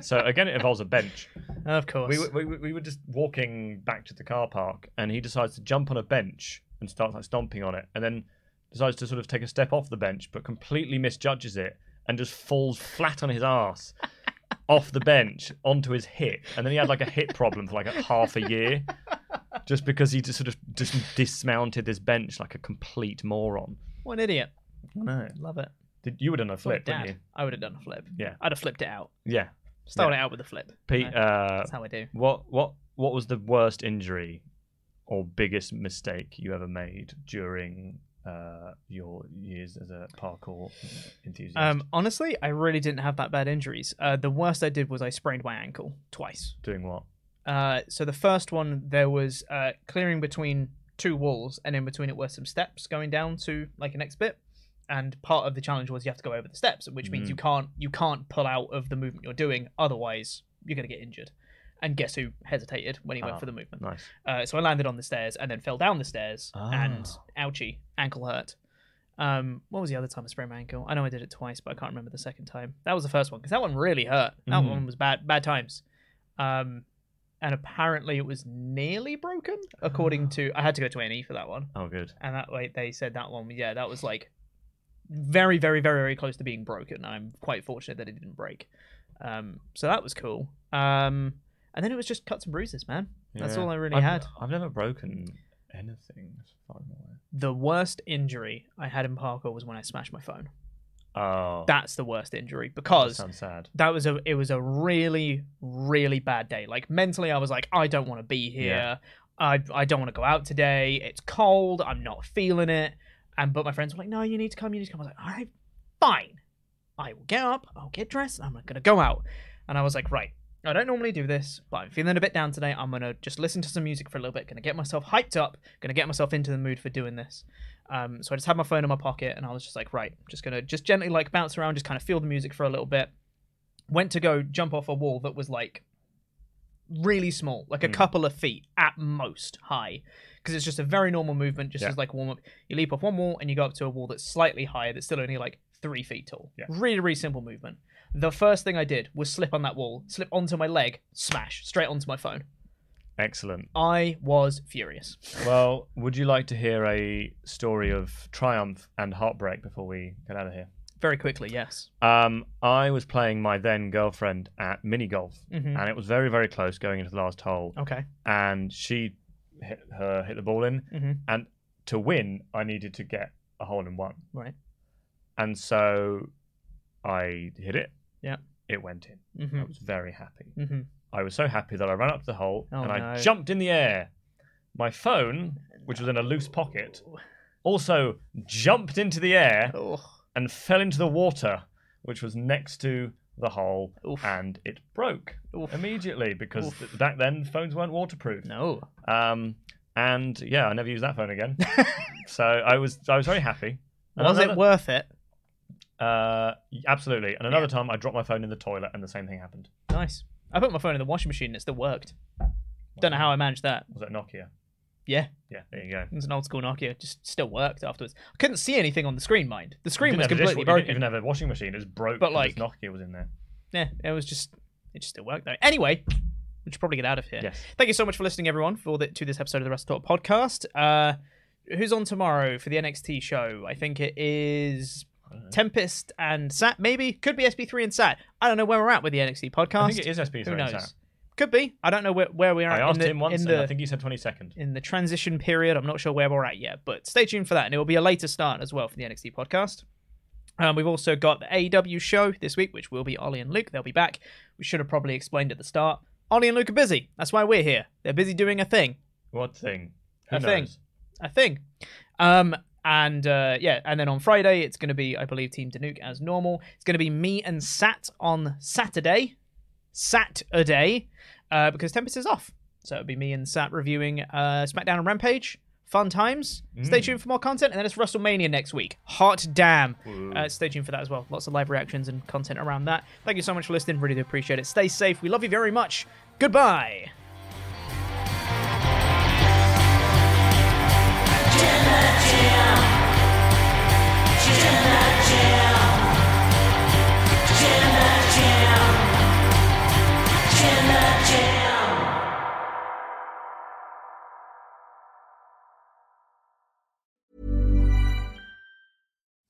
So again, it involves a bench. Of course. We, were- we, were- we were just walking back to the car park, and he decides to jump on a bench and start like stomping on it, and then decides to sort of take a step off the bench, but completely misjudges it and just falls flat on his ass off the bench onto his hip, and then he had like a hip problem for like a half a year, just because he just sort of just dismounted this bench like a complete moron. What an idiot. I know. Love it. Did you would have done a flip, wouldn't you? I would have done a flip. Yeah. I'd have flipped it out. Yeah. Started Yeah. it out with a flip. Pete, uh, That's how I do. What what what was the worst injury or biggest mistake you ever made during uh, your years as a parkour enthusiast? Um, honestly, I really didn't have that bad injuries. Uh, the worst I did was I sprained my ankle twice. Doing what? Uh, so the first one there was uh, clearing between two walls, and in between it were some steps going down to like a next bit. And part of the challenge was you have to go over the steps, which means Mm. you can't you can't pull out of the movement you're doing, otherwise you're gonna get injured. And guess who hesitated when he Ah, went for the movement? Nice. Uh, so I landed on the stairs and then fell down the stairs, and Ah. ouchie, ankle hurt. Um, what was the other time I sprained my ankle? I know I did it twice, but I can't remember the second time. That was the first one because that one really hurt. That Mhm. one was bad, bad times. Um, and apparently it was nearly broken, according to. I had to go to A&E for that one, Oh, good. and that way they said that one. Yeah, that was like very, very, very, very close to being broken. I'm quite fortunate that it didn't break. Um, so that was cool. Um, and then it was just cuts and bruises, man. That's Yeah. all I really I've, had. I've never broken anything. as far as I'm aware. The worst injury I had in parkour was when I smashed my phone. Oh, That's the worst injury because sounds sad. that was a it was a really really bad day. Like mentally, I was like, I don't want to be here. I I don't want to go out today. It's cold. I'm not feeling it. And but my friends were like, No, you need to come. You need to come. I was like, All right, fine. I will get up. I'll get dressed. And I'm gonna go out. And I was like, Right. I don't normally do this, but I'm feeling a bit down today. I'm gonna just listen to some music for a little bit. Gonna get myself hyped up. Gonna get myself into the mood for doing this. Um, so I just had my phone in my pocket, and I was just like, right, just gonna just gently like bounce around, just kind of feel the music for a little bit. Went to go jump off a wall that was like really small, like a Hmm. couple of feet at most high, because it's just a very normal movement, just Yeah. as like warm up. You leap off one wall and you go up to a wall that's slightly higher, that's still only like three feet tall. Yeah. Really, really simple movement. The first thing I did was slip on that wall, slip onto my leg, smash straight onto my phone. Excellent. I was furious. Well, would you like to hear a story of triumph and heartbreak before we get out of here? Very quickly, yes. Um, I was playing my then girlfriend at mini golf, Mhm. and it was very, very close going into the last hole. Okay. And she hit her hit the ball in, Mhm. and to win, I needed to get a hole in one. Right. And so I hit it. Yeah. It went in. Mhm. I was very happy. Mm-hmm. I was so happy that I ran up to the hole Oh, and I no. jumped in the air. My phone, which was in a loose pocket, also jumped into the air Oh. and fell into the water, which was next to the hole, Oof. and it broke Oof. immediately because Oof. th- back then phones weren't waterproof. No. Um, and yeah, I never used that phone again. so I was I was very happy. And Was it worth it? Uh, absolutely. And another Yeah. time, I dropped my phone in the toilet, and the same thing happened. Nice. I put my phone in the washing machine and it still worked. Don't know how I managed that. Was it Nokia? Yeah, Yeah, there you go. it was an old school Nokia. Just still worked afterwards. I couldn't see anything on the screen, mind. The screen was didn't have a completely dish- you didn't broken. even have a washing machine. It was broke. But, like- Nokia was in there. Yeah, it was just it just still worked though. Anyway, we should probably get out of here. Yes. Thank you so much for listening, everyone, for the, to this episode of the WrestleTalk podcast. Uh, who's on tomorrow for the NXT show? I think it is Tempest and Sat. Maybe could be SB3 and Sat. I don't know where we're at with the NXT podcast. I think it is SB3 Who and knows? Sat. Could be. I don't know where, where we are. I asked the, him once, in and the, I think he said 22nd. in the transition period. I'm not sure where we're at yet, but stay tuned for that. And it will be a later start as well for the NXT podcast. Um, we've also got the AEW show this week, which will be Ollie and Luke. They'll be back. We should have probably explained at the start. Ollie and Luke are busy. That's why we're here. They're busy doing a thing. What thing? Who A thing. A thing. Um, and uh, yeah, and then on Friday, it's going to be, I believe, Team Danuke as normal. It's going to be me and Sat on Saturday. Saturday. Uh, because Tempest is off. So it'll be me and Sat reviewing uh, SmackDown and Rampage. Fun times. Stay tuned for more content. And then it's WrestleMania next week. Hot damn. Uh, stay tuned for that as well. Lots of live reactions and content around that. Thank you so much for listening. Really do appreciate it. Stay safe. We love you very much. Goodbye.